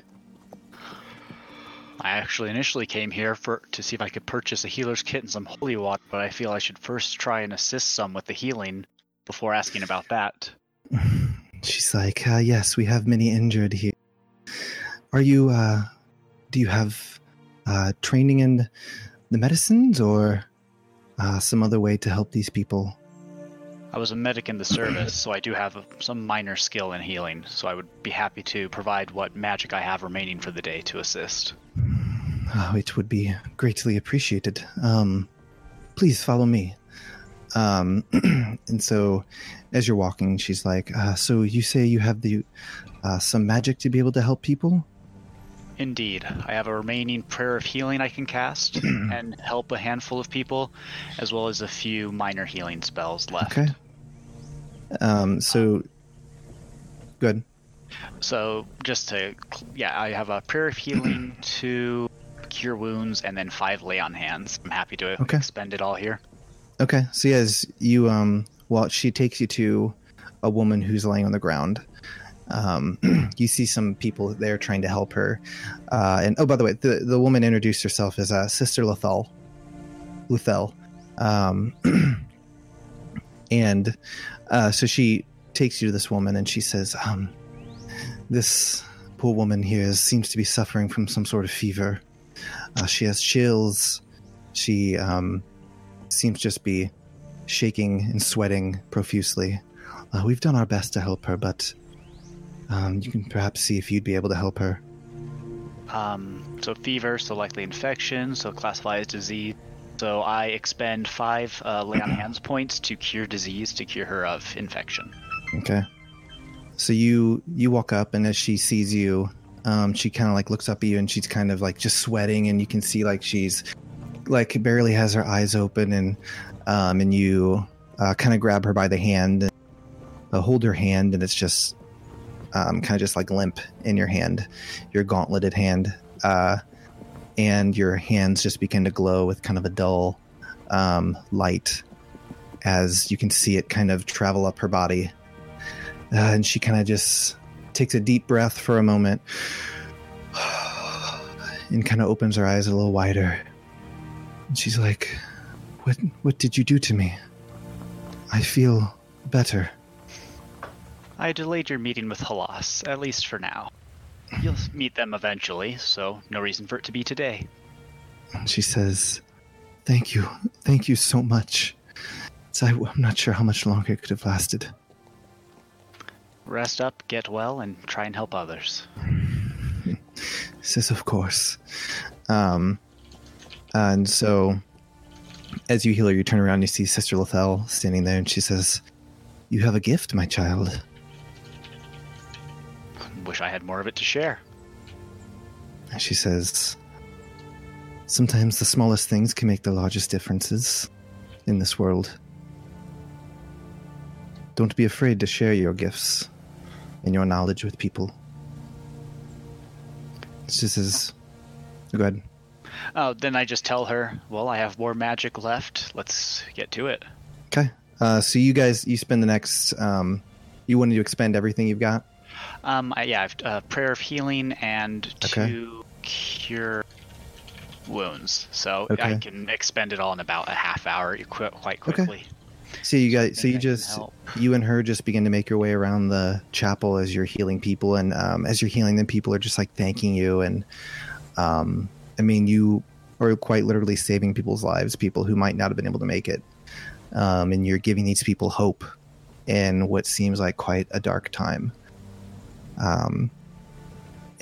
I actually initially came here for to see if I could purchase a healer's kit and some holy water, but I feel I should first try and assist some with the healing before asking about that. She's like, uh, "Yes, we have many injured here. Are you? Uh, do you have uh, training in the medicines or uh, some other way to help these people?" I was a medic in the service, so I do have a, some minor skill in healing, so I would be happy to provide what magic I have remaining for the day to assist. Oh, it would be greatly appreciated. Um, please follow me. Um, and so, as you're walking, she's like, uh, "So you say you have the uh, some magic to be able to help people?" Indeed, I have a remaining prayer of healing I can cast and help a handful of people, as well as a few minor healing spells left. Okay. Um, so, good. So, just to, yeah, I have a prayer of healing, to cure wounds, and then five lay on hands. I'm happy to Okay. expend it all here. Okay. So, as you um, well, she takes you to a woman who's laying on the ground. Um, you see some people there trying to help her. Uh, and oh, by the way, the, the woman introduced herself as uh, Sister Lethal. Luthel. Um, and uh, so she takes you to this woman and she says, um, This poor woman here seems to be suffering from some sort of fever. Uh, she has chills. She um, seems just be shaking and sweating profusely. Uh, we've done our best to help her, but um, you can perhaps see if you'd be able to help her. Um, so fever, so likely infection, so classify as disease. So I expend five uh, lay on hands points to cure disease, to cure her of infection. Okay. So you you walk up, and as she sees you, um, she kind of like looks up at you, and she's kind of like just sweating, and you can see like she's like barely has her eyes open, and um, and you uh, kind of grab her by the hand, and uh, hold her hand, and it's just um, kind of just like limp in your hand, your gauntleted hand, uh, and your hands just begin to glow with kind of a dull um, light as you can see it kind of travel up her body. Uh, and she kind of just takes a deep breath for a moment and kind of opens her eyes a little wider. And she's like, "What what did you do to me? I feel better." I delayed your meeting with Halas, at least for now. You'll meet them eventually, so no reason for it to be today. She says, "Thank you. Thank you so much." So I, I'm not sure how much longer it could have lasted. Rest up, get well, and try and help others. says, "Of course." Um, and so, as you heal her, you turn around, and you see Sister Lethel standing there, and she says, "You have a gift, my child." Wish I had more of it to share. And she says, "Sometimes the smallest things can make the largest differences in this world. Don't be afraid to share your gifts and your knowledge with people." She says, "Go ahead." Oh, then I just tell her, well, I have more magic left. Let's get to it. Okay. Uh, so you guys, you spend the next. Um, you wanted to expend everything you've got. Um, I, yeah, I've uh, prayer of healing and Okay. two cure wounds, so Okay. I can expend it all in about a half hour, qu- quite Okay. quickly. So you guys, so you I just you and her just begin to make your way around the chapel as you're healing people, and um, as you're healing them, people are just like thanking you, and um, I mean, you are quite literally saving people's lives, people who might not have been able to make it, um, and you're giving these people hope in what seems like quite a dark time. Um,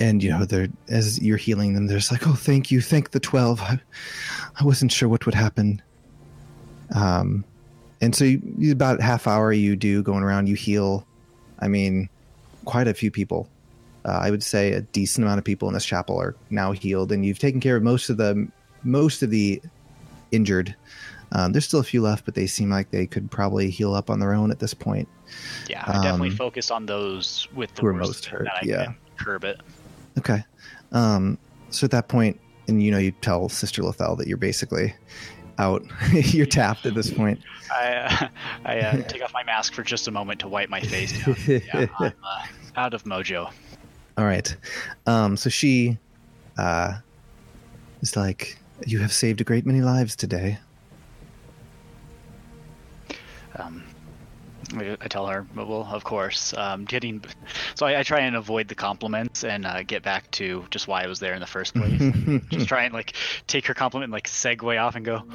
and you know, they're as you're healing them, they're just like, "Oh, thank you, thank the twelve. I, I wasn't sure what would happen." Um, and so you, about half hour you do going around, you heal. I mean, quite a few people. Uh, I would say a decent amount of people in this chapel are now healed, and you've taken care of most of the most of the injured. Um, there's still a few left, but they seem like they could probably heal up on their own at this point. Yeah, I definitely Um, focused on those with the who are most hurt, that I yeah. can curb it. Okay. Um, so at that point, and you know, you tell Sister Lethel that you're basically out. you're tapped at this point. I uh, I uh, take off my mask for just a moment to wipe my face. Down. Yeah, I'm uh, out of mojo. All right. Um, so she uh, is like, You have saved a great many lives today. Um, I I tell her, well, of course. Um, getting so I, I try and avoid the compliments and uh, get back to just why I was there in the first place. just try and like take her compliment, and, like segue off and go.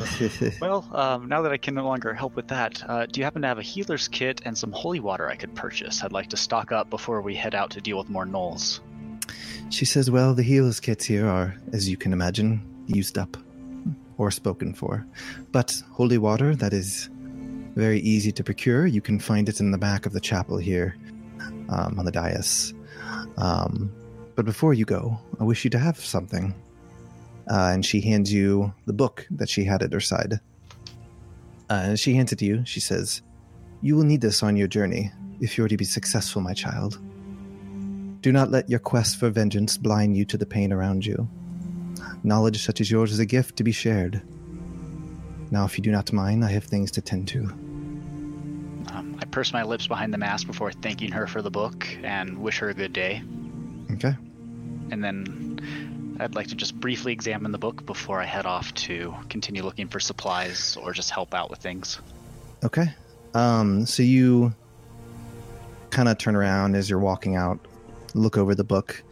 Well, um, now that I can no longer help with that, uh, do you happen to have a healer's kit and some holy water I could purchase? I'd like to stock up before we head out to deal with more gnolls. She says, Well, the healer's kits here are, as you can imagine, used up or spoken for. But holy water, that is very easy to procure. You can find it in the back of the chapel here um, on the dais. Um, but before you go, I wish you to have something. Uh, and she hands you the book that she had at her side. Uh, and she hands it to you. She says, You will need this on your journey if you are to be successful, my child. Do not let your quest for vengeance blind you to the pain around you. Knowledge such as yours is a gift to be shared. Now, if you do not mind, I have things to tend to. Purse my lips behind the mask before thanking her for the book and wish her a good day. Okay. And then I'd like to just briefly examine the book before I head off to continue looking for supplies or just help out with things. Okay. Um, so you kind of turn around as you're walking out, look over the book.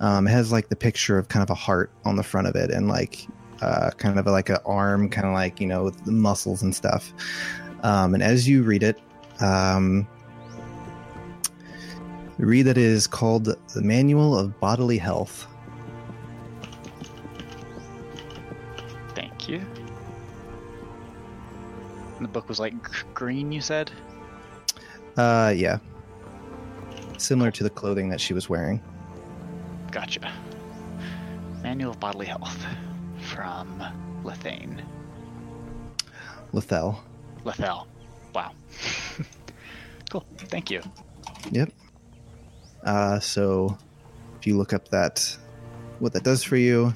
Um, it has like the picture of kind of a heart on the front of it and like uh, kind of like an arm, kind of like, you know, with the muscles and stuff. Um, and as you read it, um, read that it is called the Manual of Bodily Health. Thank you. And the book was like green, you said? Uh, yeah. Similar to the clothing that she was wearing. Gotcha. Manual of Bodily Health from Lethane. Lethel. Lethel. Wow. cool. Thank you. Yep. Uh, so if you look up that, what that does for you,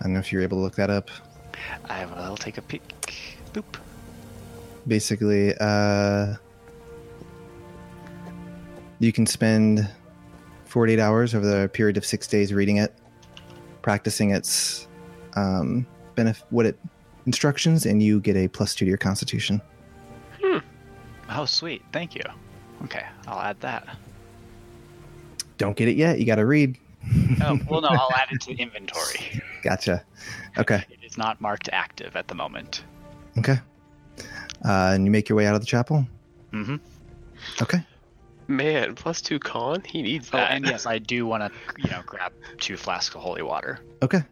I don't know if you're able to look that up. I will take a peek. Boop. Basically, uh, you can spend 48 hours over the period of six days reading it, practicing its um, benef- what it instructions, and you get a plus two to your constitution. Hmm. Oh, sweet. Thank you. Okay, I'll add that. Don't get it yet. You got to read. Oh, well, no, I'll add it to inventory. Gotcha. Okay. It is not marked active at the moment. Okay. Uh, and you make your way out of the chapel. Mm-hmm. Okay. Man, plus two con? He needs Oh, that. and yes, I do want to, you know, grab two flasks of holy water. Okay.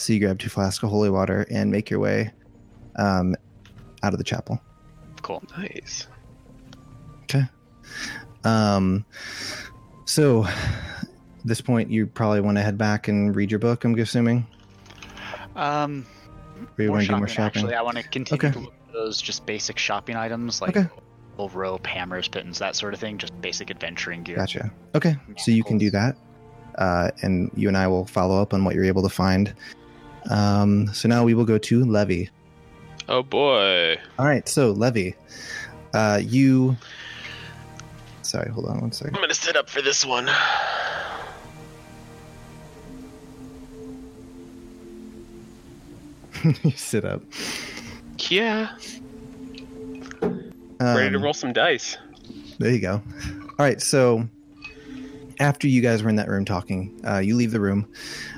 So you grab two flasks of holy water and make your way um, out of the chapel. Cool. Nice. Okay. Um, so at this point, you probably want to head back and read your book. I'm assuming. Um, Or you want to do more shopping? Actually, I want to continue Okay. to look at those just basic shopping items like Okay. rope, hammers, pitons, that sort of thing. Just basic adventuring gear. Gotcha. Okay. So you can do that, uh, and you and I will follow up on what you're able to find. Um, so now we will go to Levy. Oh boy. All right. So Levy, uh, you. Sorry. Hold on one second. I'm gonna sit up for this one. you sit up. Yeah. Ready to Um, roll some dice. There you go. All right, so after you guys were in that room talking, uh, you leave the room.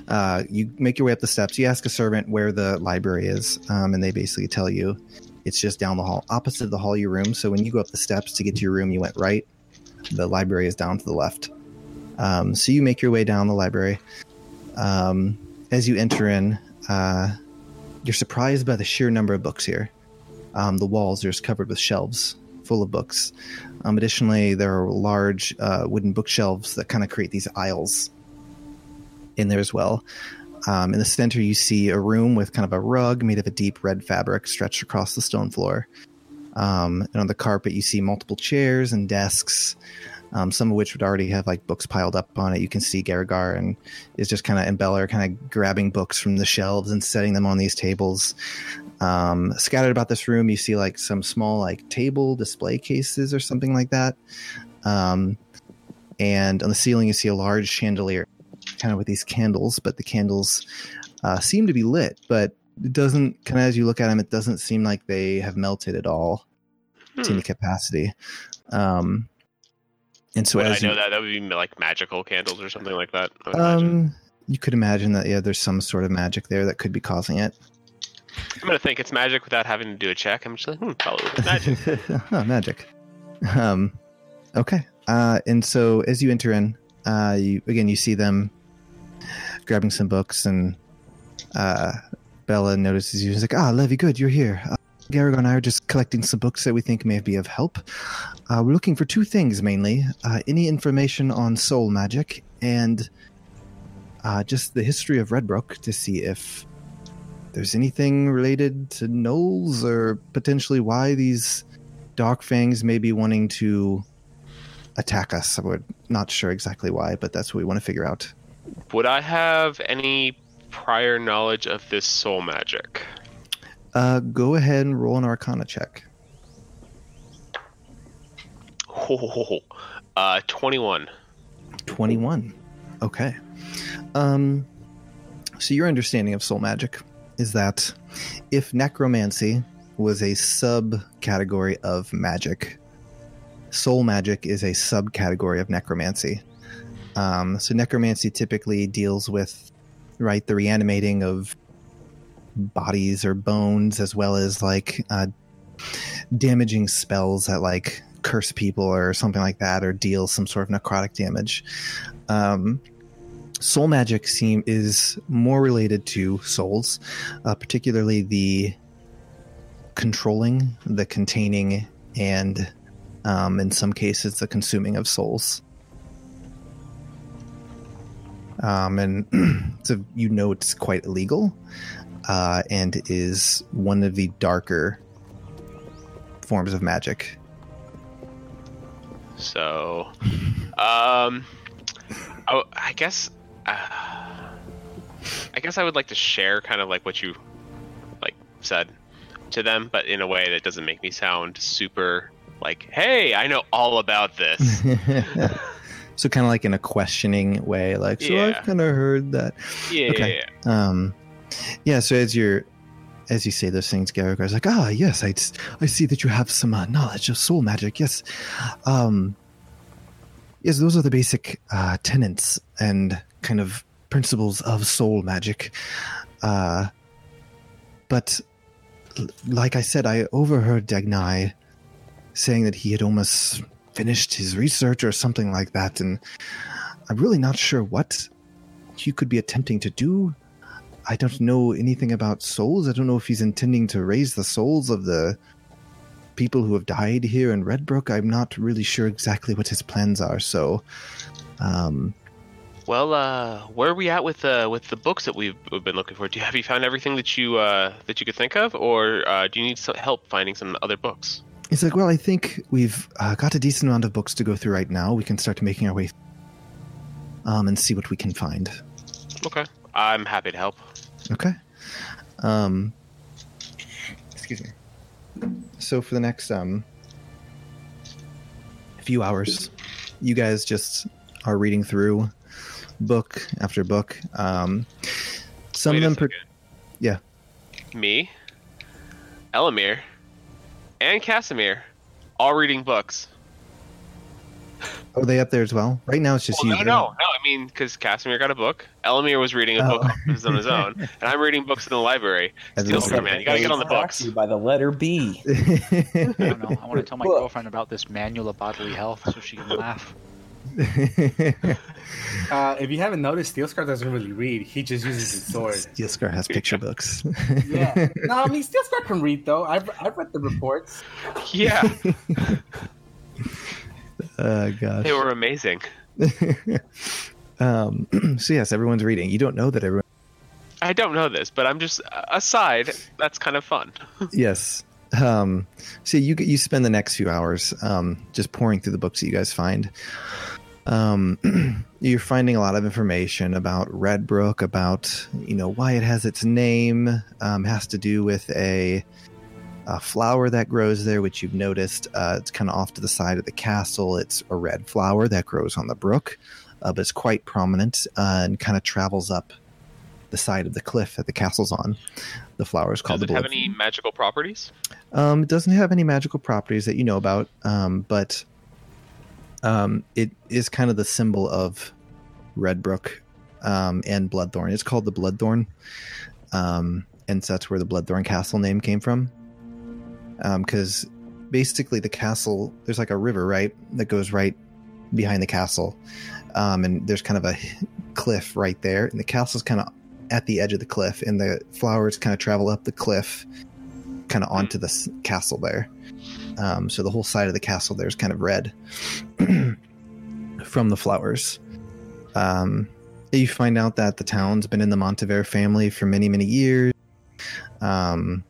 Uh, you make your way up the steps. You ask a servant where the library is, um, and they basically tell you it's just down the hall, opposite the hall of your room. So when you go up the steps to get to your room, you went right. The library is down to the left. Um, so you make your way down the library. Um, as you enter in, uh, you're surprised by the sheer number of books here. Um, the walls are just covered with shelves full of books. Um, additionally, there are large uh, wooden bookshelves that kind of create these aisles in there as well. Um, in the center, you see a room with kind of a rug made of a deep red fabric stretched across the stone floor. Um, and on the carpet, you see multiple chairs and desks, um, some of which would already have like books piled up on it. You can see Garagar and is just kind of and Bella are kind of grabbing books from the shelves and setting them on these tables. Um, scattered about this room, you see like some small like table display cases or something like that. Um, and on the ceiling, you see a large chandelier, kind of with these candles, but the candles uh, seem to be lit, but it doesn't kind of as you look at them, it doesn't seem like they have melted at all to Hmm. any capacity. Um, and so Would I as you, know that that would be like magical candles or something like that. Would imagine. um, you could imagine that yeah, there's some sort of magic there that could be causing it. I'm gonna think it's magic without having to do a check. I'm just like, hmm, probably magic. huh, magic. Um, okay. Uh, and so as you enter in, uh, you again you see them grabbing some books, and uh, Bella notices you. She's like, "Ah, Levy, good, you're here." Uh, Garagar and I are just collecting some books that we think may be of help. Uh, we're looking for two things mainly: uh, any information on soul magic and uh, just the history of Redbrook to see if there's anything related to Gnolls or potentially why these Dark Fangs may be wanting to attack us. We're not sure exactly why, but that's what we want to figure out. Would I have any prior knowledge of this soul magic? Uh, go ahead and roll an Arcana check. Oh, uh, 21. 21. Okay. Um, so your understanding of soul magic is that if necromancy was a subcategory of magic, soul magic is a subcategory of necromancy. Um, so necromancy typically deals with right the reanimating of bodies or bones as well as like uh, damaging spells that like curse people or something like that or deal some sort of necrotic damage. Um, soul magic seem is more related to souls uh, particularly the controlling the containing and um, in some cases the consuming of souls um, and so you know it's quite illegal uh, and is one of the darker forms of magic So, um, I, I guess, uh, I guess I would like to share kind of like what you like said to them, but in a way that doesn't make me sound super like, "Hey, I know all about this." so kind of like in a questioning way like so Yeah. i've kind of heard that yeah, Okay. um yeah so as you're as you say those things Garagar's like ah yes i i see that you have some uh, knowledge of soul magic yes um yes those are the basic uh tenets and kind of principles of soul magic uh but like i said i overheard dagnai saying that he had almost finished his research or something like that and i'm really not sure what he could be attempting to do I don't know anything about souls. I don't know if he's intending to raise the souls of the people who have died here in Redbrook. I'm not really sure exactly what his plans are. So, um, Well, uh, where are we at with uh, with the books that we've, we've been looking for? Do you have you found everything that you uh, that you could think of, or uh, do you need some help finding some other books? He's like, well, I think we've uh, got a decent amount of books to go through right now. We can start making our way um, and see what we can find. Okay, I'm happy to help. Okay. Um, excuse me. So for the next um few hours, you guys just are reading through book after book. Um, some Wait of them, per- yeah. Me, Elamir, and Casimir, all reading books. Are they up there as well? Right now, it's just Well, you. no, no, no. I mean, because Casimir got a book, Elamir was reading a Oh. book on his own, and I'm reading books in the library. As Steel a- Man, you gotta get on the Brought books. you by the letter B. I don't know. I want to tell my Look. girlfriend about this manual of bodily health so she can laugh. Uh, if you haven't noticed, Steel Scar doesn't really read. He just uses his sword. Steel Scar has picture books. Yeah. No, I mean Steel Scar can read though. I've I've read the reports. Yeah, Oh gosh. they were amazing. um, so yes, everyone's reading. You don't know that everyone I don't know this, but I'm just aside. That's kind of fun. yes. Um, so you you spend the next few hours um, just pouring through the books that you guys find. Um, you're finding a lot of information about Redbrook, about you know why it has its name. Um, has to do with a, a flower that grows there, which you've noticed. Uh, it's kind of off to the side of the castle. It's a red flower that grows on the brook, uh, but it's quite prominent uh, and kind of travels up the side of the cliff that the castle's on. The flower is called Does it have any magical properties? Um, it doesn't have any magical properties that you know about, um, but um, it is kind of the symbol of Redbrook um, and Bloodthorn. It's called the Bloodthorn, um, and so that's where the Bloodthorn Castle name came from. Because basically, the castle there's like a river right that goes right behind the castle, um, and there's kind of a cliff right there, and the castle's kind of at the edge of the cliff, and the flowers kind of travel up the cliff kind of onto the castle there. Um, so the whole side of the castle there is kind of red from the flowers. Um, you find out that the town's been in the Montevere family for many, many years. Um,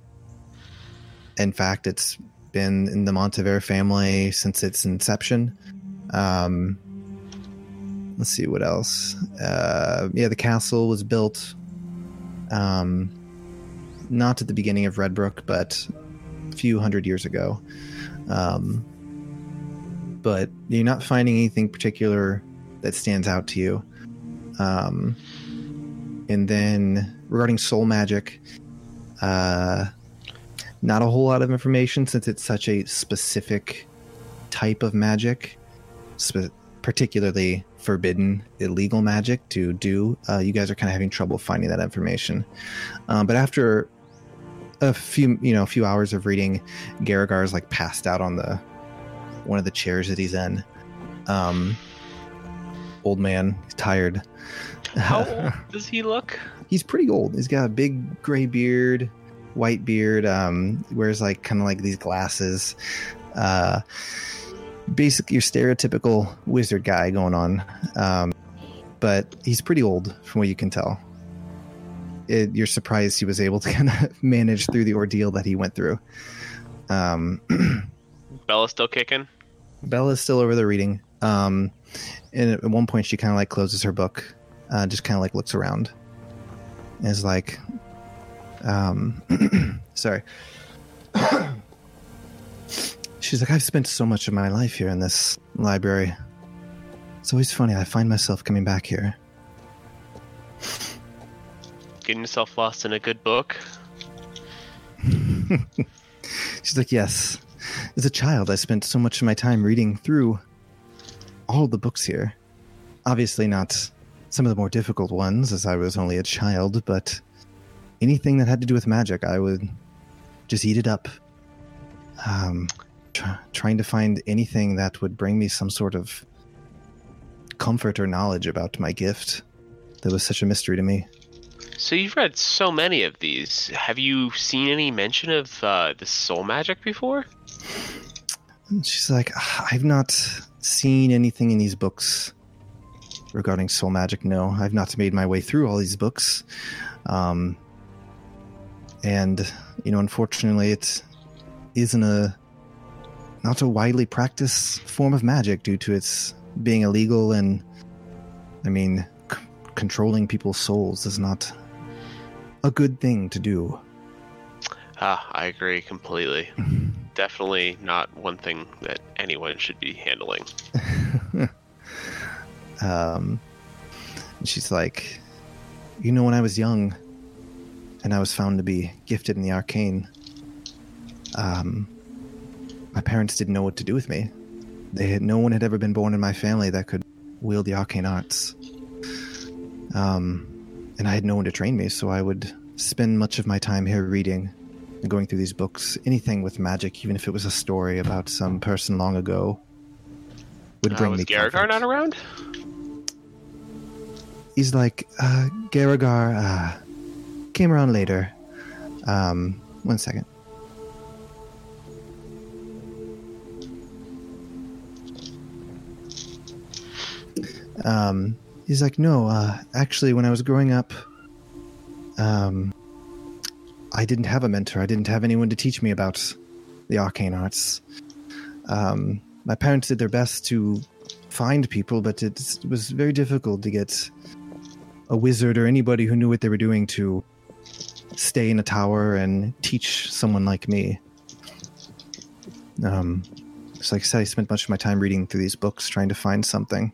in fact, it's been in the Montevere family since its inception. Um, let's see what else. Uh, yeah, the castle was built. Um, not at the beginning of Redbrook, but a few hundred years ago. Um, but you're not finding anything particular that stands out to you. Um, and then regarding soul magic, uh, not a whole lot of information since it's such a specific type of magic, particularly forbidden, illegal magic to do. Uh, you guys are kind of having trouble finding that information. Um, but after a few, you know, a few hours of reading, Garagar is like passed out on the one of the chairs that he's in. Um, old man, he's tired. How old does he look? he's pretty old. He's got a big gray beard, white beard. Um, wears like kind of like these glasses. Uh, basically, your stereotypical wizard guy going on. Um, but he's pretty old from what you can tell. It, you're surprised he was able to kind of manage through the ordeal that he went through. Um, Bella's still kicking. Bella's still over there reading. Um, and at one point, she kind of like closes her book, uh, just kind of like looks around, and is like, um, sorry. She's like, I've spent so much of my life here in this library. It's always funny. I find myself coming back here. Getting yourself lost in a good book. She's like, Yes. As a child, I spent so much of my time reading through all the books here. Obviously, not some of the more difficult ones, as I was only a child, but anything that had to do with magic, I would just eat it up. Um, tr- trying to find anything that would bring me some sort of comfort or knowledge about my gift that was such a mystery to me. So you've read so many of these. Have you seen any mention of uh, the soul magic before? And she's like, "Ah, I've not seen anything in these books regarding soul magic. No, I've not made my way through all these books. Um, and, you know, unfortunately, it isn't a, not a widely practiced form of magic due to its being illegal and, I mean, c- controlling people's souls is not a good thing to do. Ah, I agree completely. Definitely not one thing that anyone should be handling. Um, she's like, You know, when I was young and I was found to be gifted in the arcane, um, my parents didn't know what to do with me. They had, no one had ever been born in my family that could wield the arcane arts. Um, and I had no one to train me, so I would spend much of my time here reading and going through these books. Anything with magic, even if it was a story about some person long ago, would Uh, bring was me Garagar comfort not around? he's like, uh, Garagar uh, came around later. Um, one second. Um, he's like, no, uh, actually, when I was growing up, Um, I didn't have a mentor. I didn't have anyone to teach me about the arcane arts. Um, my parents did their best to find people, but it was very difficult to get a wizard or anybody who knew what they were doing to stay in a tower and teach someone like me. Um, so like I said, I spent much of my time reading through these books, trying to find something.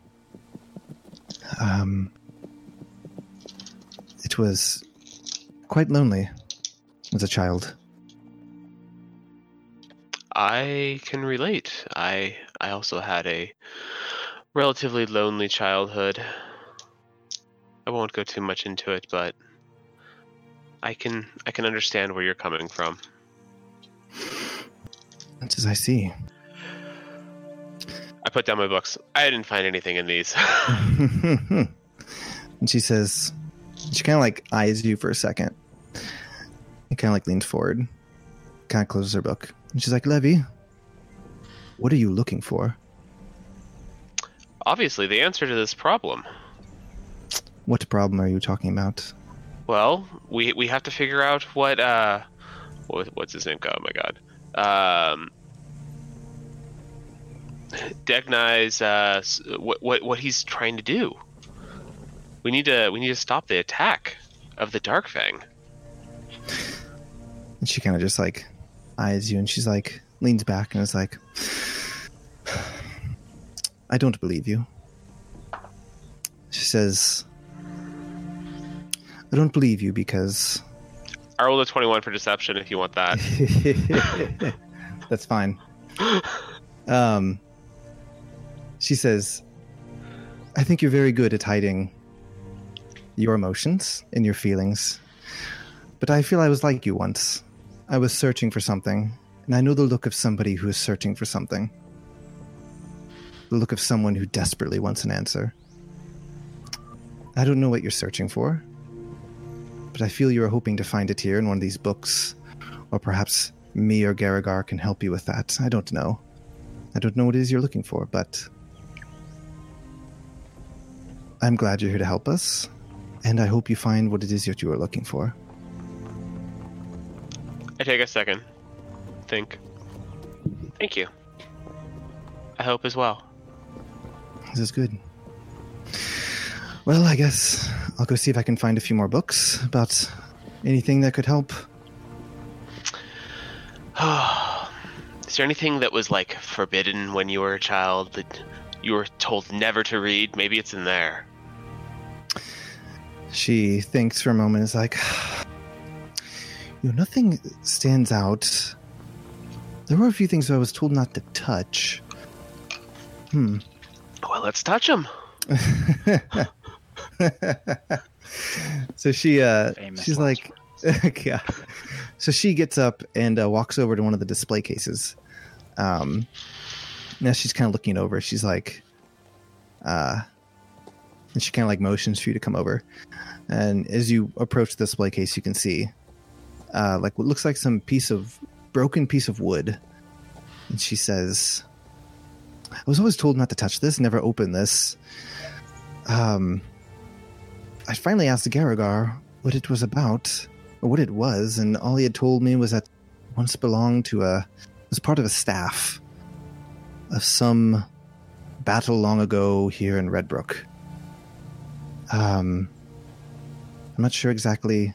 Um, it was quite lonely as a child. I can relate. I I also had a relatively lonely childhood. I won't go too much into it, but I can I can understand where you're coming from. That's as I see. I put down my books. I didn't find anything in these. and she says, she kind of like eyes you for a second. And kind of like leans forward, kind of closes her book. And she's like, Levy, what are you looking for? Obviously, the answer to this problem. What problem are you talking about? Well, we we have to figure out what uh, what, what's his name? Oh my god. Um, Degnai's uh, what what what he's trying to do. We need to we need to stop the attack of the Dark Fang. And she kind of just like eyes you and she's like, leans back and is like, I don't believe you. She says, I don't believe you because I rolled a twenty one for deception if you want that. That's fine. Um, she says, I think you're very good at hiding your emotions and your feelings. But I feel I was like you once. I was searching for something, and I know the look of somebody who is searching for something. The look of someone who desperately wants an answer. I don't know what you're searching for, but I feel you're hoping to find it here in one of these books, or perhaps me or Garagar can help you with that. I don't know. I don't know what it is you're looking for, but I'm glad you're here to help us, and I hope you find what it is that you are looking for. I take a second. Think. Thank you. I hope as well. This is good. Well, I guess I'll go see if I can find a few more books about anything that could help. Is there anything that was like forbidden when you were a child that you were told never to read? Maybe it's in there. She thinks for a moment, is like, you know, nothing stands out. There were a few things I was told not to touch. Hmm. Well, let's touch them. so she uh Famous she's like yeah so she gets up and uh, walks over to one of the display cases um now she's kind of looking over she's like uh and she kind of like motions for you to come over. And as you approach the display case you can see uh like what looks like some piece of broken piece of wood. And she says i was always told not to touch this never open this. Um I finally asked Garagar what it was about, or what it was, and all he had told me was that once belonged to a was part of a staff of some battle long ago here in Redbrook. Um, I'm not sure exactly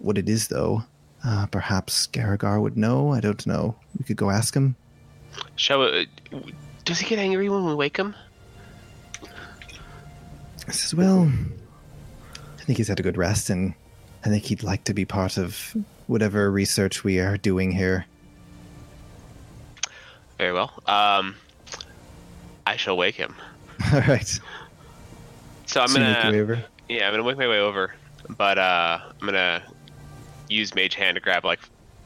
what it is, though. Uh, perhaps Garagar would know. I don't know. We could go ask him. Shall we, does he get angry when we wake him? I says, "Well, I think he's had a good rest, and I think he'd like to be part of whatever research we are doing here." Very well. Um, I shall wake him. All right. So I'm So you make your gonna, yeah, I'm gonna make my way over, but uh, I'm gonna use Mage Hand to grab like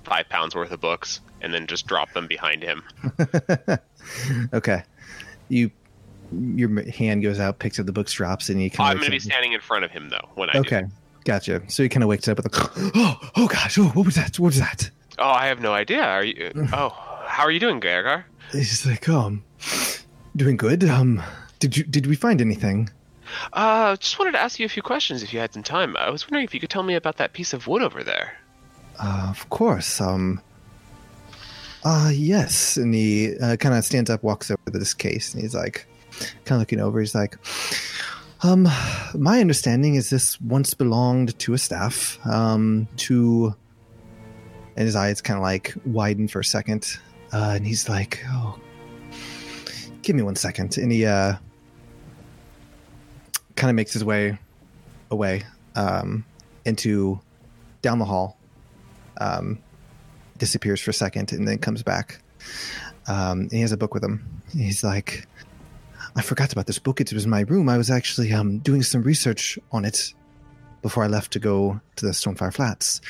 five pounds worth of books and then just drop them behind him. okay. You, your hand goes out, picks up the books, drops, and you kind I'm of. gonna be standing in front of him though when I Okay, do. gotcha. So he kind of wakes up with a, oh, oh gosh, oh, what was that? What was that? Oh, I have no idea. Are you? Oh, how are you doing, Gargar? He's like, oh, I'm doing good. Um, did you did we find anything? Uh, just wanted to ask you a few questions if you had some time. I was wondering if you could tell me about that piece of wood over there. Uh, of course. Um. Uh, yes. And he uh, kind of stands up, walks over to this case, and he's like, kind of looking over. He's like, um, my understanding is this once belonged to a staff, um, to. And his eyes kind of like widen for a second, uh, and he's like, "Oh, give me one second. And he uh, kind of makes his way away um, into down the hall um, disappears for a second and then comes back. Um, he has a book with him. He's like, I forgot about this book. It was in my room. I was actually um, doing some research on it before I left to go to the Stonefire Flats.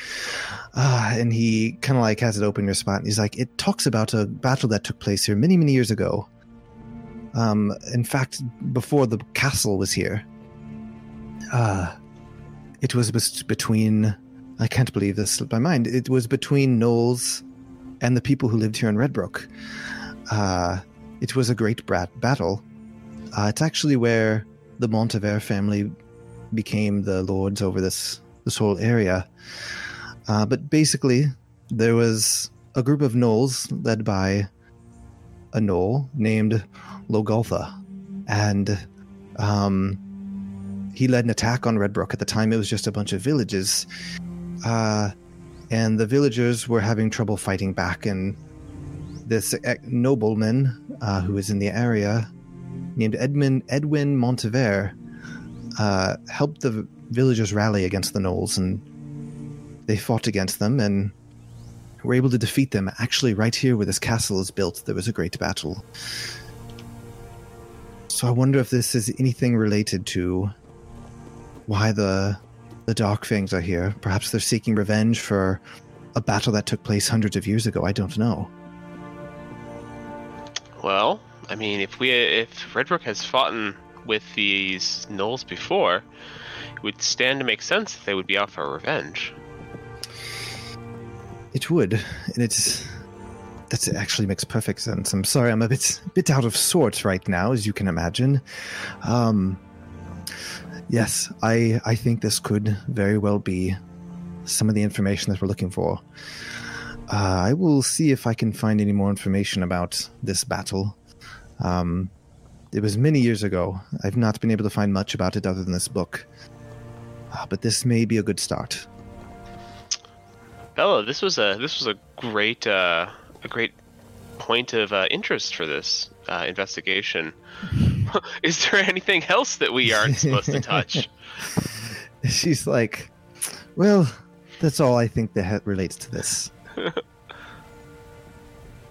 Uh, and he kind of like has it open in your spot. And he's like, it talks about a battle that took place here many, many years ago. Um, in fact, before the castle was here. Uh, it was between I can't believe this slipped my mind. It was between Gnolls and the people who lived here in Redbrook. Uh, it was a great brat- battle. Uh, it's actually where the Montevere family became the lords over this this whole area. Uh, but basically, there was a group of Gnolls led by a Gnoll named Logoltha, and um, he led an attack on Redbrook. At the time, it was just a bunch of villages, uh, and the villagers were having trouble fighting back. And this nobleman uh, who was in the area, named Edmund Edwin Montevere, uh, helped the villagers rally against the Gnolls, and they fought against them and were able to defeat them. Actually, right here where this castle is built, there was a great battle. So I wonder if this is anything related to why the the Dark Fangs are here. Perhaps they're seeking revenge for a battle that took place hundreds of years ago. I don't know. Well, I mean, if we if Redbrook has fought with these gnolls before, it would stand to make sense that they would be out for revenge. It would, and it's that actually makes perfect sense. I'm sorry, I'm a bit bit out of sorts right now, as you can imagine. Um, yes, I I think this could very well be some of the information that we're looking for. Uh, I will see if I can find any more information about this battle. Um, it was many years ago. I've not been able to find much about it other than this book. Uh, but this may be a good start. Bella, this was a this was a great uh, a great point of uh, interest for this uh, investigation. Is there anything else that we aren't supposed to touch? She's like, well, that's all I think that relates to this.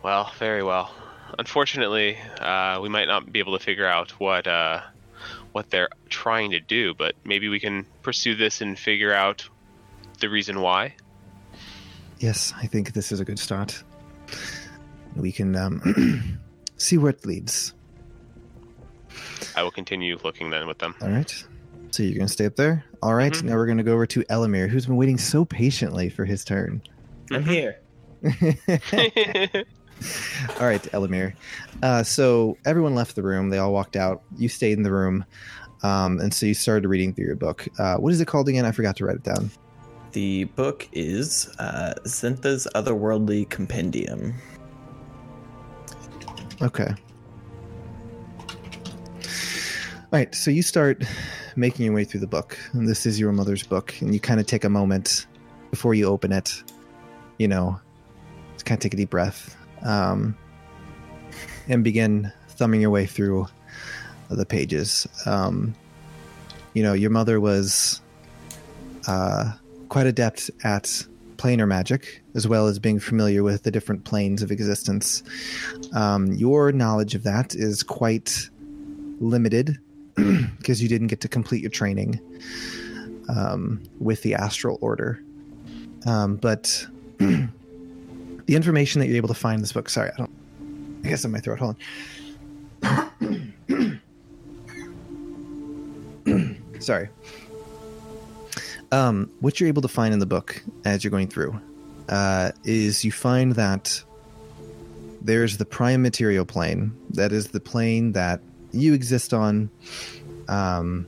Well, very well. Unfortunately, uh, we might not be able to figure out what uh, what they're trying to do, but maybe we can pursue this and figure out the reason why. Yes, I think this is a good start. We can um, see where it leads. I will continue looking then with them. All right. So you're going to stay up there? All right, Mhm. Now we're going to go over to Elamir, who's been waiting so patiently for his turn. I'm here. All right, Elamir. Uh, so everyone left the room. They all walked out. You stayed in the room. Um, and so you started reading through your book. Uh, what is it called again? I forgot to write it down. The book is uh, Zintha's Otherworldly Compendium. Okay. All right, so you start making your way through the book. And this is your mother's book. And you kind of take a moment before you open it, you know, to kind of take a deep breath um, and begin thumbing your way through the pages. Um, you know, your mother was uh, quite adept at planar magic, as well as being familiar with the different planes of existence. Um, your knowledge of that is quite limited because you didn't get to complete your training um, with the astral order. Um, but the information that you're able to find in this book, sorry, I don't, I guess in my throat, hold on. sorry. Um, what you're able to find in the book as you're going through uh, is you find that there's the prime material plane. That is the plane that you exist on. Um,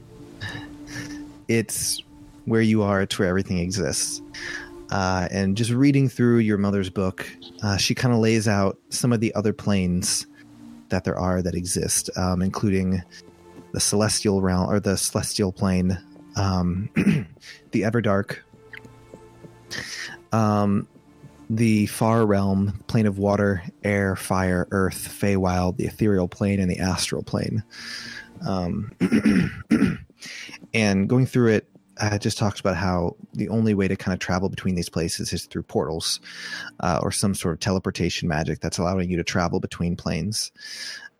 it's where you are. It's where everything exists. Uh, and just reading through your mother's book, uh, she kind of lays out some of the other planes that there are that exist, um, including the celestial realm or the celestial plane, um, the Everdark, um, the far realm, plane of water, air, fire, earth, Feywild, the ethereal plane, and the astral plane. Um, and going through it, I just talked about how the only way to kind of travel between these places is through portals uh, or some sort of teleportation magic that's allowing you to travel between planes.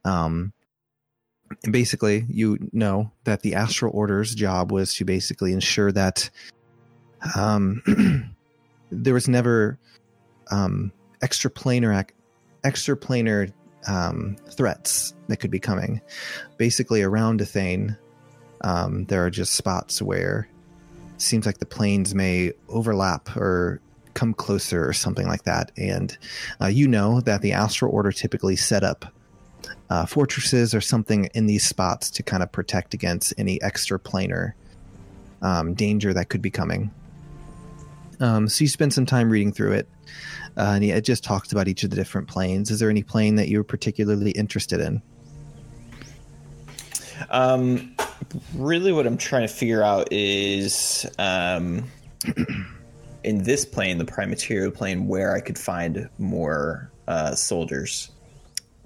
Um, and basically, you know that the Astral Order's job was to basically ensure that um, there was never um, extraplanar ac- extraplanar um, threats that could be coming. Basically, around Athane, um, there are just spots where it seems like the planes may overlap or come closer or something like that. And uh, you know that the Astral Order typically set up uh, fortresses or something in these spots to kind of protect against any extraplanar um, danger that could be coming. Um, so you spend some time reading through it, uh, and it just talks about each of the different planes. Is there any plane that you're particularly interested in? Um, really, what I'm trying to figure out is um, in this plane, the prime material plane, where I could find more uh, soldiers,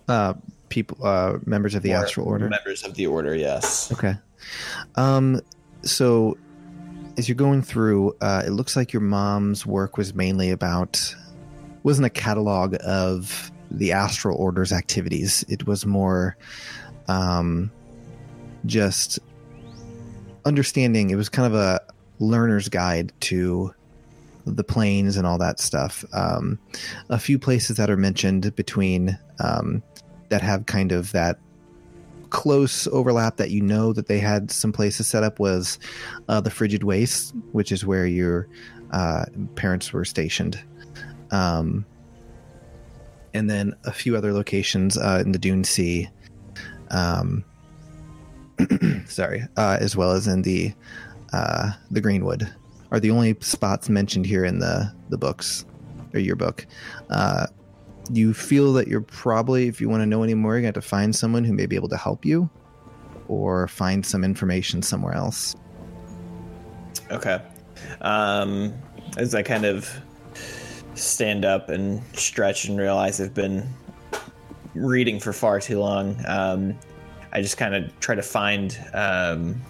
Uh, people, uh, members of the More Astral Order. members of the order. Yes. Okay. Um, so as you're going through, uh, it looks like your mom's work was mainly about wasn't a catalog of the astral order's activities. It was more um, just understanding. It was kind of a learner's guide to the planes and all that stuff. Um, a few places that are mentioned between um, that have kind of that close overlap that you know that they had some places set up was uh, the frigid waste, which is where your uh, parents were stationed, um, and then a few other locations uh, in the Dune Sea. Um, sorry, uh, as well as in the uh, the Greenwood, are the only spots mentioned here in the the books or your book. You feel that you're probably, if you want to know any more, you're going to to find someone who may be able to help you or find some information somewhere else. Okay. Um, as I kind of stand up and stretch and realize I've been reading for far too long, um, I just kind of try to find um,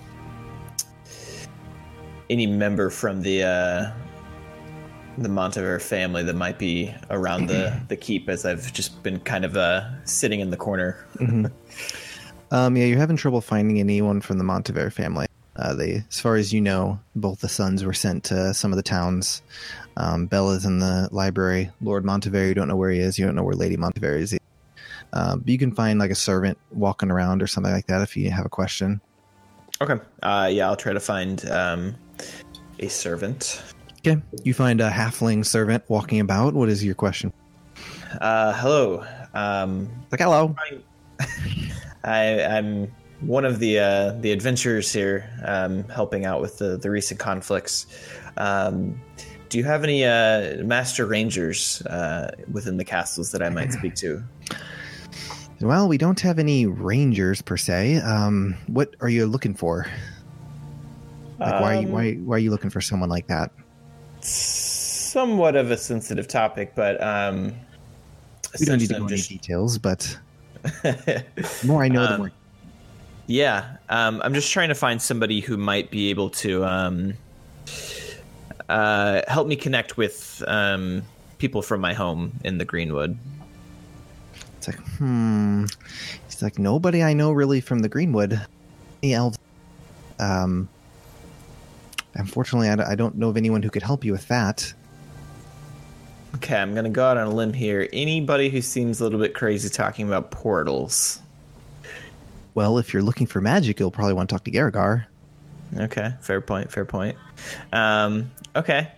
any member from the uh, the Montever family that might be around the, the keep, as I've just been kind of uh, sitting in the corner. Um, yeah, you're having trouble finding anyone from the Montever family. Uh, they, as far as you know, both the sons were sent to some of the towns. Um, Bella's in the library. Lord Montever, you don't know where he is. You don't know where Lady Montever is. Um, but you can find like a servant walking around or something like that if you have a question. Okay. Uh, yeah, I'll try to find um, a servant. Okay, you find a halfling servant walking about. What is your question? Uh, hello. Um, Like, hello. I, I'm one of the uh, the adventurers here, um, helping out with the, the recent conflicts. Um, do you have any uh, master rangers uh, within the castles that I might speak to? Well, we don't have any rangers per se. Um, what are you looking for? Like, why, Um, why, why are you looking for someone like that? Somewhat of a sensitive topic, but um, We don't need to go into just- details, but the more I know, the Um, more. Yeah, um, I'm just trying to find somebody who might be able to um, uh, help me connect with um, people from my home in the Greenwood. It's like, hmm. He's like, nobody I know really from the Greenwood. Any elves? Um, unfortunately, I, d- I don't know of anyone who could help you with that. Okay, I'm gonna go out on a limb here. Anybody who seems a little bit crazy talking about portals. Well, if you're looking for magic, you'll probably want to talk to Gargar. Okay, fair point, fair point. Um, okay.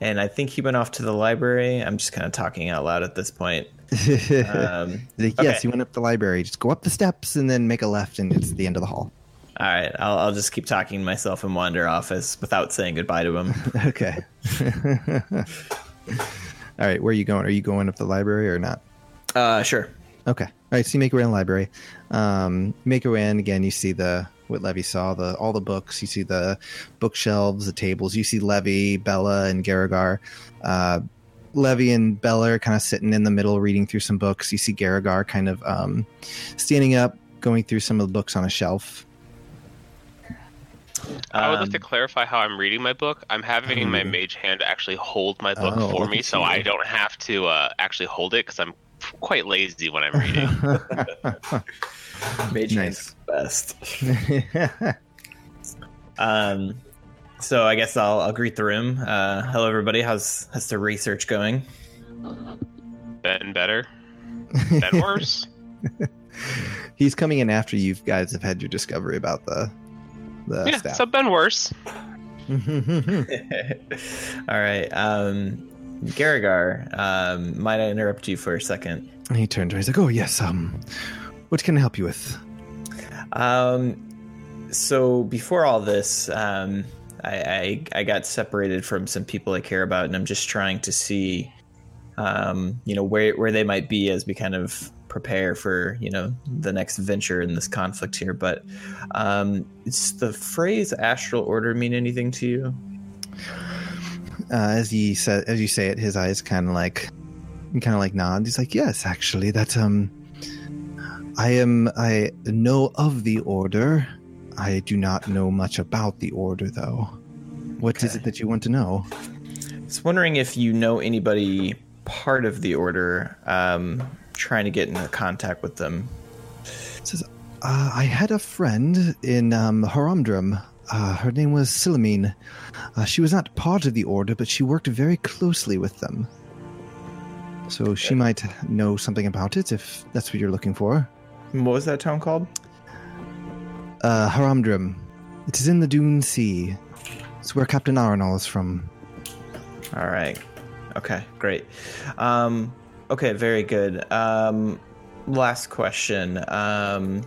And I think he went off to the library. I'm just kind of talking out loud at this point. Um, Like, okay. Yes, you went up the library. Just go up the steps and then make a left, and it's the end of the hall. All right, I'll, I'll just keep talking to myself and wander off as without saying goodbye to him. Okay. All right, where are you going? Are you going up the library or not? Uh, sure. Okay. All right. So you make your way in the library. Um, make your way in again. You see the what Levy saw the all the books. You see the bookshelves, the tables. You see Levy, Bella, and Garagar. Uh, Levy and Bella are kind of sitting in the middle, reading through some books. You see Garagar kind of um, standing up, going through some of the books on a shelf. I would like to Um, clarify how I'm reading my book. I'm having my mage hand actually hold my book Oh, for me, so you. I don't have to uh, actually hold it because I'm quite lazy when I'm reading. Mage Nice. Hand's best. Um, so I guess I'll, I'll greet the room. Uh, hello, everybody. How's how's the research going? Been better, been worse. He's coming in after you guys have had your discovery about the the yeah, staff. so been worse. All right, um, Garagar. Um, might I interrupt you for a second? And he turned to her. He's like, "Oh yes. Um, what can I help you with?" Um, so before all this, um, I, I I got separated from some people I care about, and I'm just trying to see, um, you know, where where they might be as we kind of prepare for you know the next venture in this conflict here. But um, does the phrase "astral order" mean anything to you? uh, as he said, as you say it, his eyes kind of like, kind of like nod. He's like, "Yes, actually, that um, I am. I know of the order. I do not know much about the order, though. What is Okay. it that you want to know?" I was wondering if you know anybody part of the order um, trying to get into contact with them. It says, uh, "I had a friend in um, Haramdrum. Uh, her name was Silamine. Uh, she was not part of the order, but she worked very closely with them." So she might know something about it if that's what you're looking for. What was that town called? Uh, Haramdrum. It is in the Dune Sea. It's where Captain Arenal is from. All right. Okay, great. Um, okay, very good. Um, last question. Um,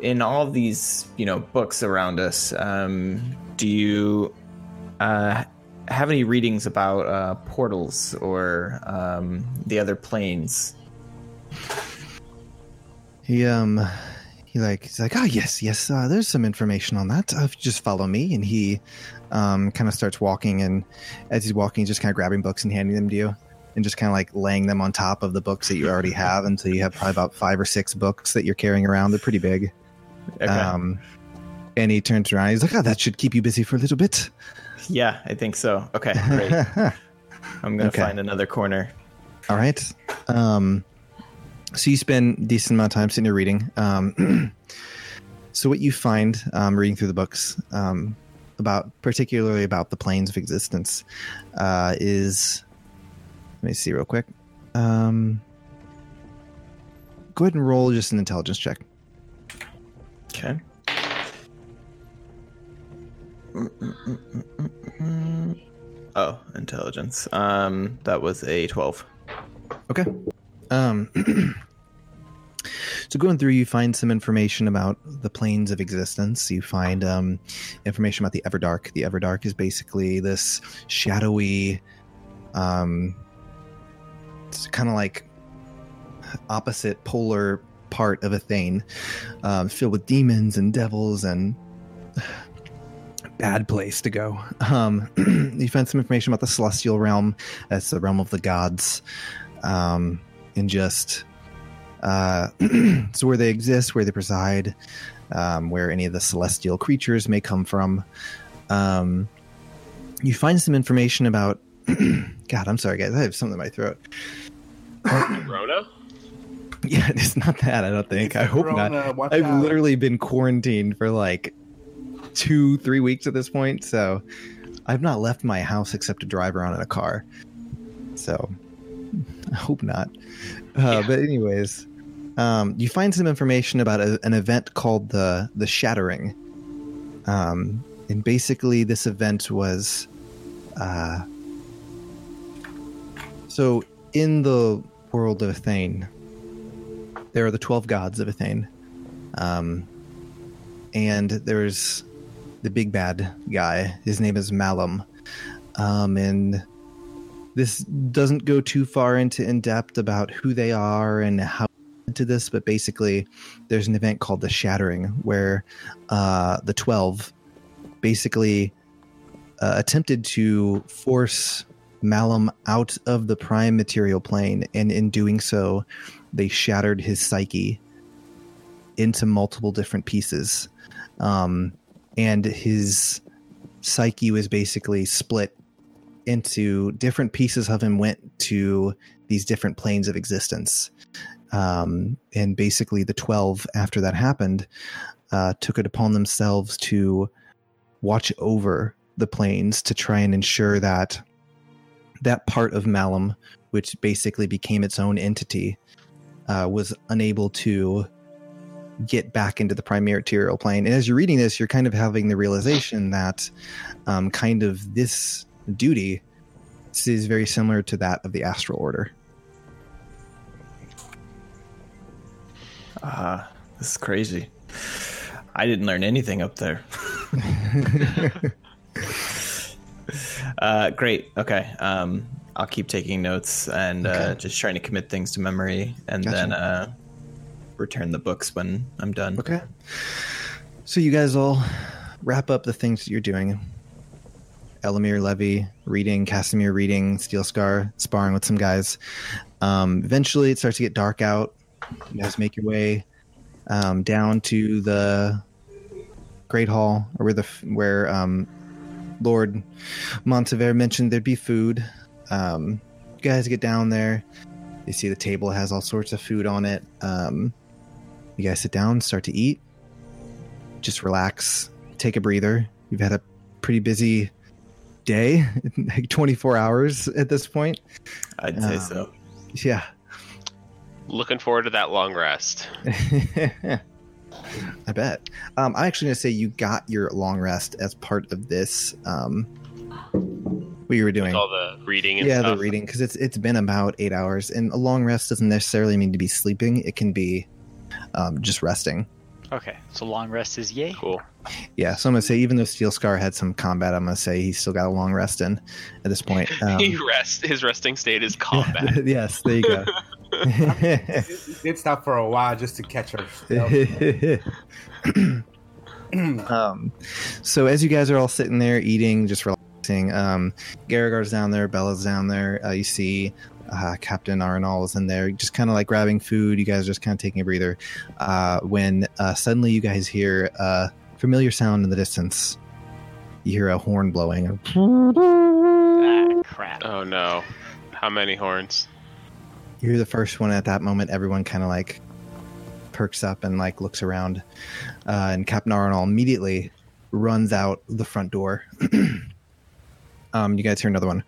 in all these, you know, books around us, um, do you uh, have any readings about uh, portals or um, the other planes? He um, he like he's like, ah, yes, yes. Uh, there's some information on that. Uh, just follow me, and he um, kind of starts walking, and as he's walking, he's just kind of grabbing books and handing them to you, and just kind of like laying them on top of the books that you already have, until you have probably about five or six books that you're carrying around. They're pretty big. Okay. Um, and he turns around. He's like, oh, that should keep you busy for a little bit. yeah, I think so. Okay, great. I'm gonna Okay. find another corner. All right. Um, so you spend a decent amount of time sitting there reading. Um, so what you find um, reading through the books um, about, particularly about the planes of existence, uh, is me see real quick. Um, go ahead and roll just an intelligence check. Okay. Oh, intelligence. Um, that was a twelve. Okay. Um, so going through, you find some information about the planes of existence. You find um, information about the Everdark. The Everdark is basically this shadowy, um, kind of like opposite polar part of a thing, um, filled with demons and devils and bad place to go. Um, you find some information about the celestial realm. That's the realm of the gods um, and just uh, so where they exist, where they preside, um, where any of the celestial creatures may come from. Um, you find some information about. God, I'm sorry, guys. I have something in my throat. Rona? Yeah, it's not that. I don't think. I hope Corona, not. watch I've out. literally been quarantined for like two, three weeks at this point. So I've not left my house except to drive around in a car. So I hope not. Uh, But anyways, um, you find some information about a, an event called the the Shattering. Um, and basically, this event was. Uh, so in the world of Thane, there are the 12 gods of Athane. Um, and there's the big bad guy. His name is Malum, um, and this doesn't go too far into in depth about who they are and how to this, but basically, there's an event called the Shattering where uh, the Twelve basically uh, attempted to force Malum out of the prime material plane, and in doing so, they shattered his psyche into multiple different pieces. Um, and his psyche was basically split into different pieces of him went to these different planes of existence. Um, and basically, the 12, after that happened, uh, took it upon themselves to watch over the planes to try and ensure that that part of Malum, which basically became its own entity, uh, was unable to get back into the primary material plane. And as you're reading this, you're kind of having the realization that um, kind of this duty is very similar to that of the astral order. Ah, this is crazy. I didn't learn anything up there. uh, great. Okay. Um, I'll keep taking notes and uh, just trying to commit things to memory, and Gotcha. then uh, return the books when I'm done. Okay. So you guys all wrap up the things that you're doing. Elamir Levy reading, Casimir reading, Steel Scar sparring with some guys. Um, eventually, it starts to get dark out. You guys make your way um, down to the Great Hall, or where the where um, Lord Montever mentioned there'd be food. Um, you guys get down there. You see the table has all sorts of food on it. Um, you guys sit down, start to eat, just relax, take a breather. You've had a pretty busy day, like 24 hours at this point. I'd say Um, so. Yeah. Looking forward to that long rest. I bet. Um, I'm actually going to say you got your long rest as part of this. Um, what you were doing. All the reading and yeah, stuff. the reading because it's it's been about eight hours, and a long rest doesn't necessarily mean to be sleeping. It can be um, just resting. Okay, so long rest is yay. Cool. Yeah, so I'm gonna say even though Steel Scar had some combat, I'm gonna say he's still got a long rest in at this point. Um, he rest. His resting state is combat. yes, there you go. It did stop for a while just to catch her. um, so as you guys are all sitting there eating, just relaxing, um, Garagar's down there, Bella's down there. Uh, you see uh, Captain Arnall is in there, just kind of like grabbing food. You guys are just kind of taking a breather. Uh, when uh, suddenly you guys hear a familiar sound in the distance. You hear a horn blowing. Ah, crap. oh no. How many horns? You hear the first one at that moment. Everyone kind of like perks up and like looks around, uh, and Captain Arnold immediately runs out the front door. um, you guys hear another one.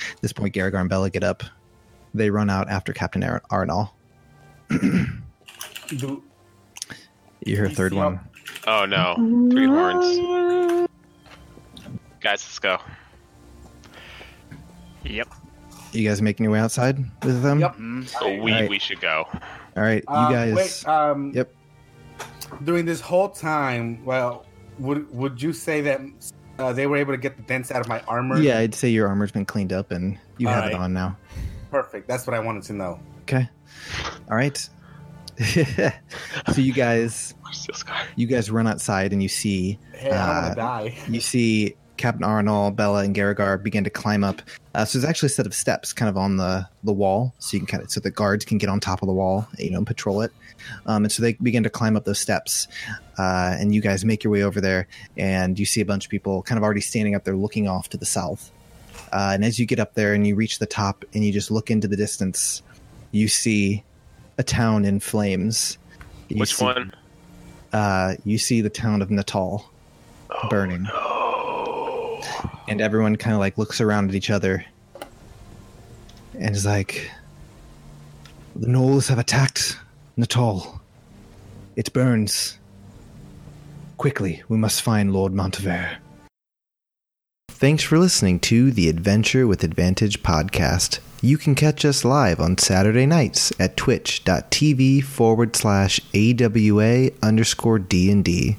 At this point, Garagar and Bella get up. They run out after Captain Ar- Arnold. You hear a third Yep. one. Oh no. Three horns. Guys, let's go. Yep. You guys making your way outside with them? Yep. Mm, Oh, we Alright. we should go. All right, you Uh, guys. Wait, um, Yep. During this whole time, well, would would you say that uh, they were able to get the dents out of my armor? Yeah, I'd say your armor's been cleaned up and you have it Alright. on now. Perfect. That's what I wanted to know. Okay. All right. so you guys Steel Scar. you guys run outside and you see Hey, I don't Uh, want to die. you see Captain Arnold, Bella, and Garagar begin to climb up. Uh, so there's actually a set of steps kind of on the the wall, so you can kind of so the guards can get on top of the wall, you know, and patrol it. Um, and so they begin to climb up those steps, uh, and you guys make your way over there, and you see a bunch of people kind of already standing up there, looking off to the south. Uh, and as you get up there and you reach the top, and you just look into the distance, you see a town in flames. You Which see- one? Uh, you see the town of Natal burning and everyone kind of like looks around at each other and is like the gnolls have attacked natal it burns quickly we must find lord montever Thanks for listening to the Adventure with Advantage podcast. You can catch us live on Saturday nights at twitch.tv forward slash AWA underscore D&D.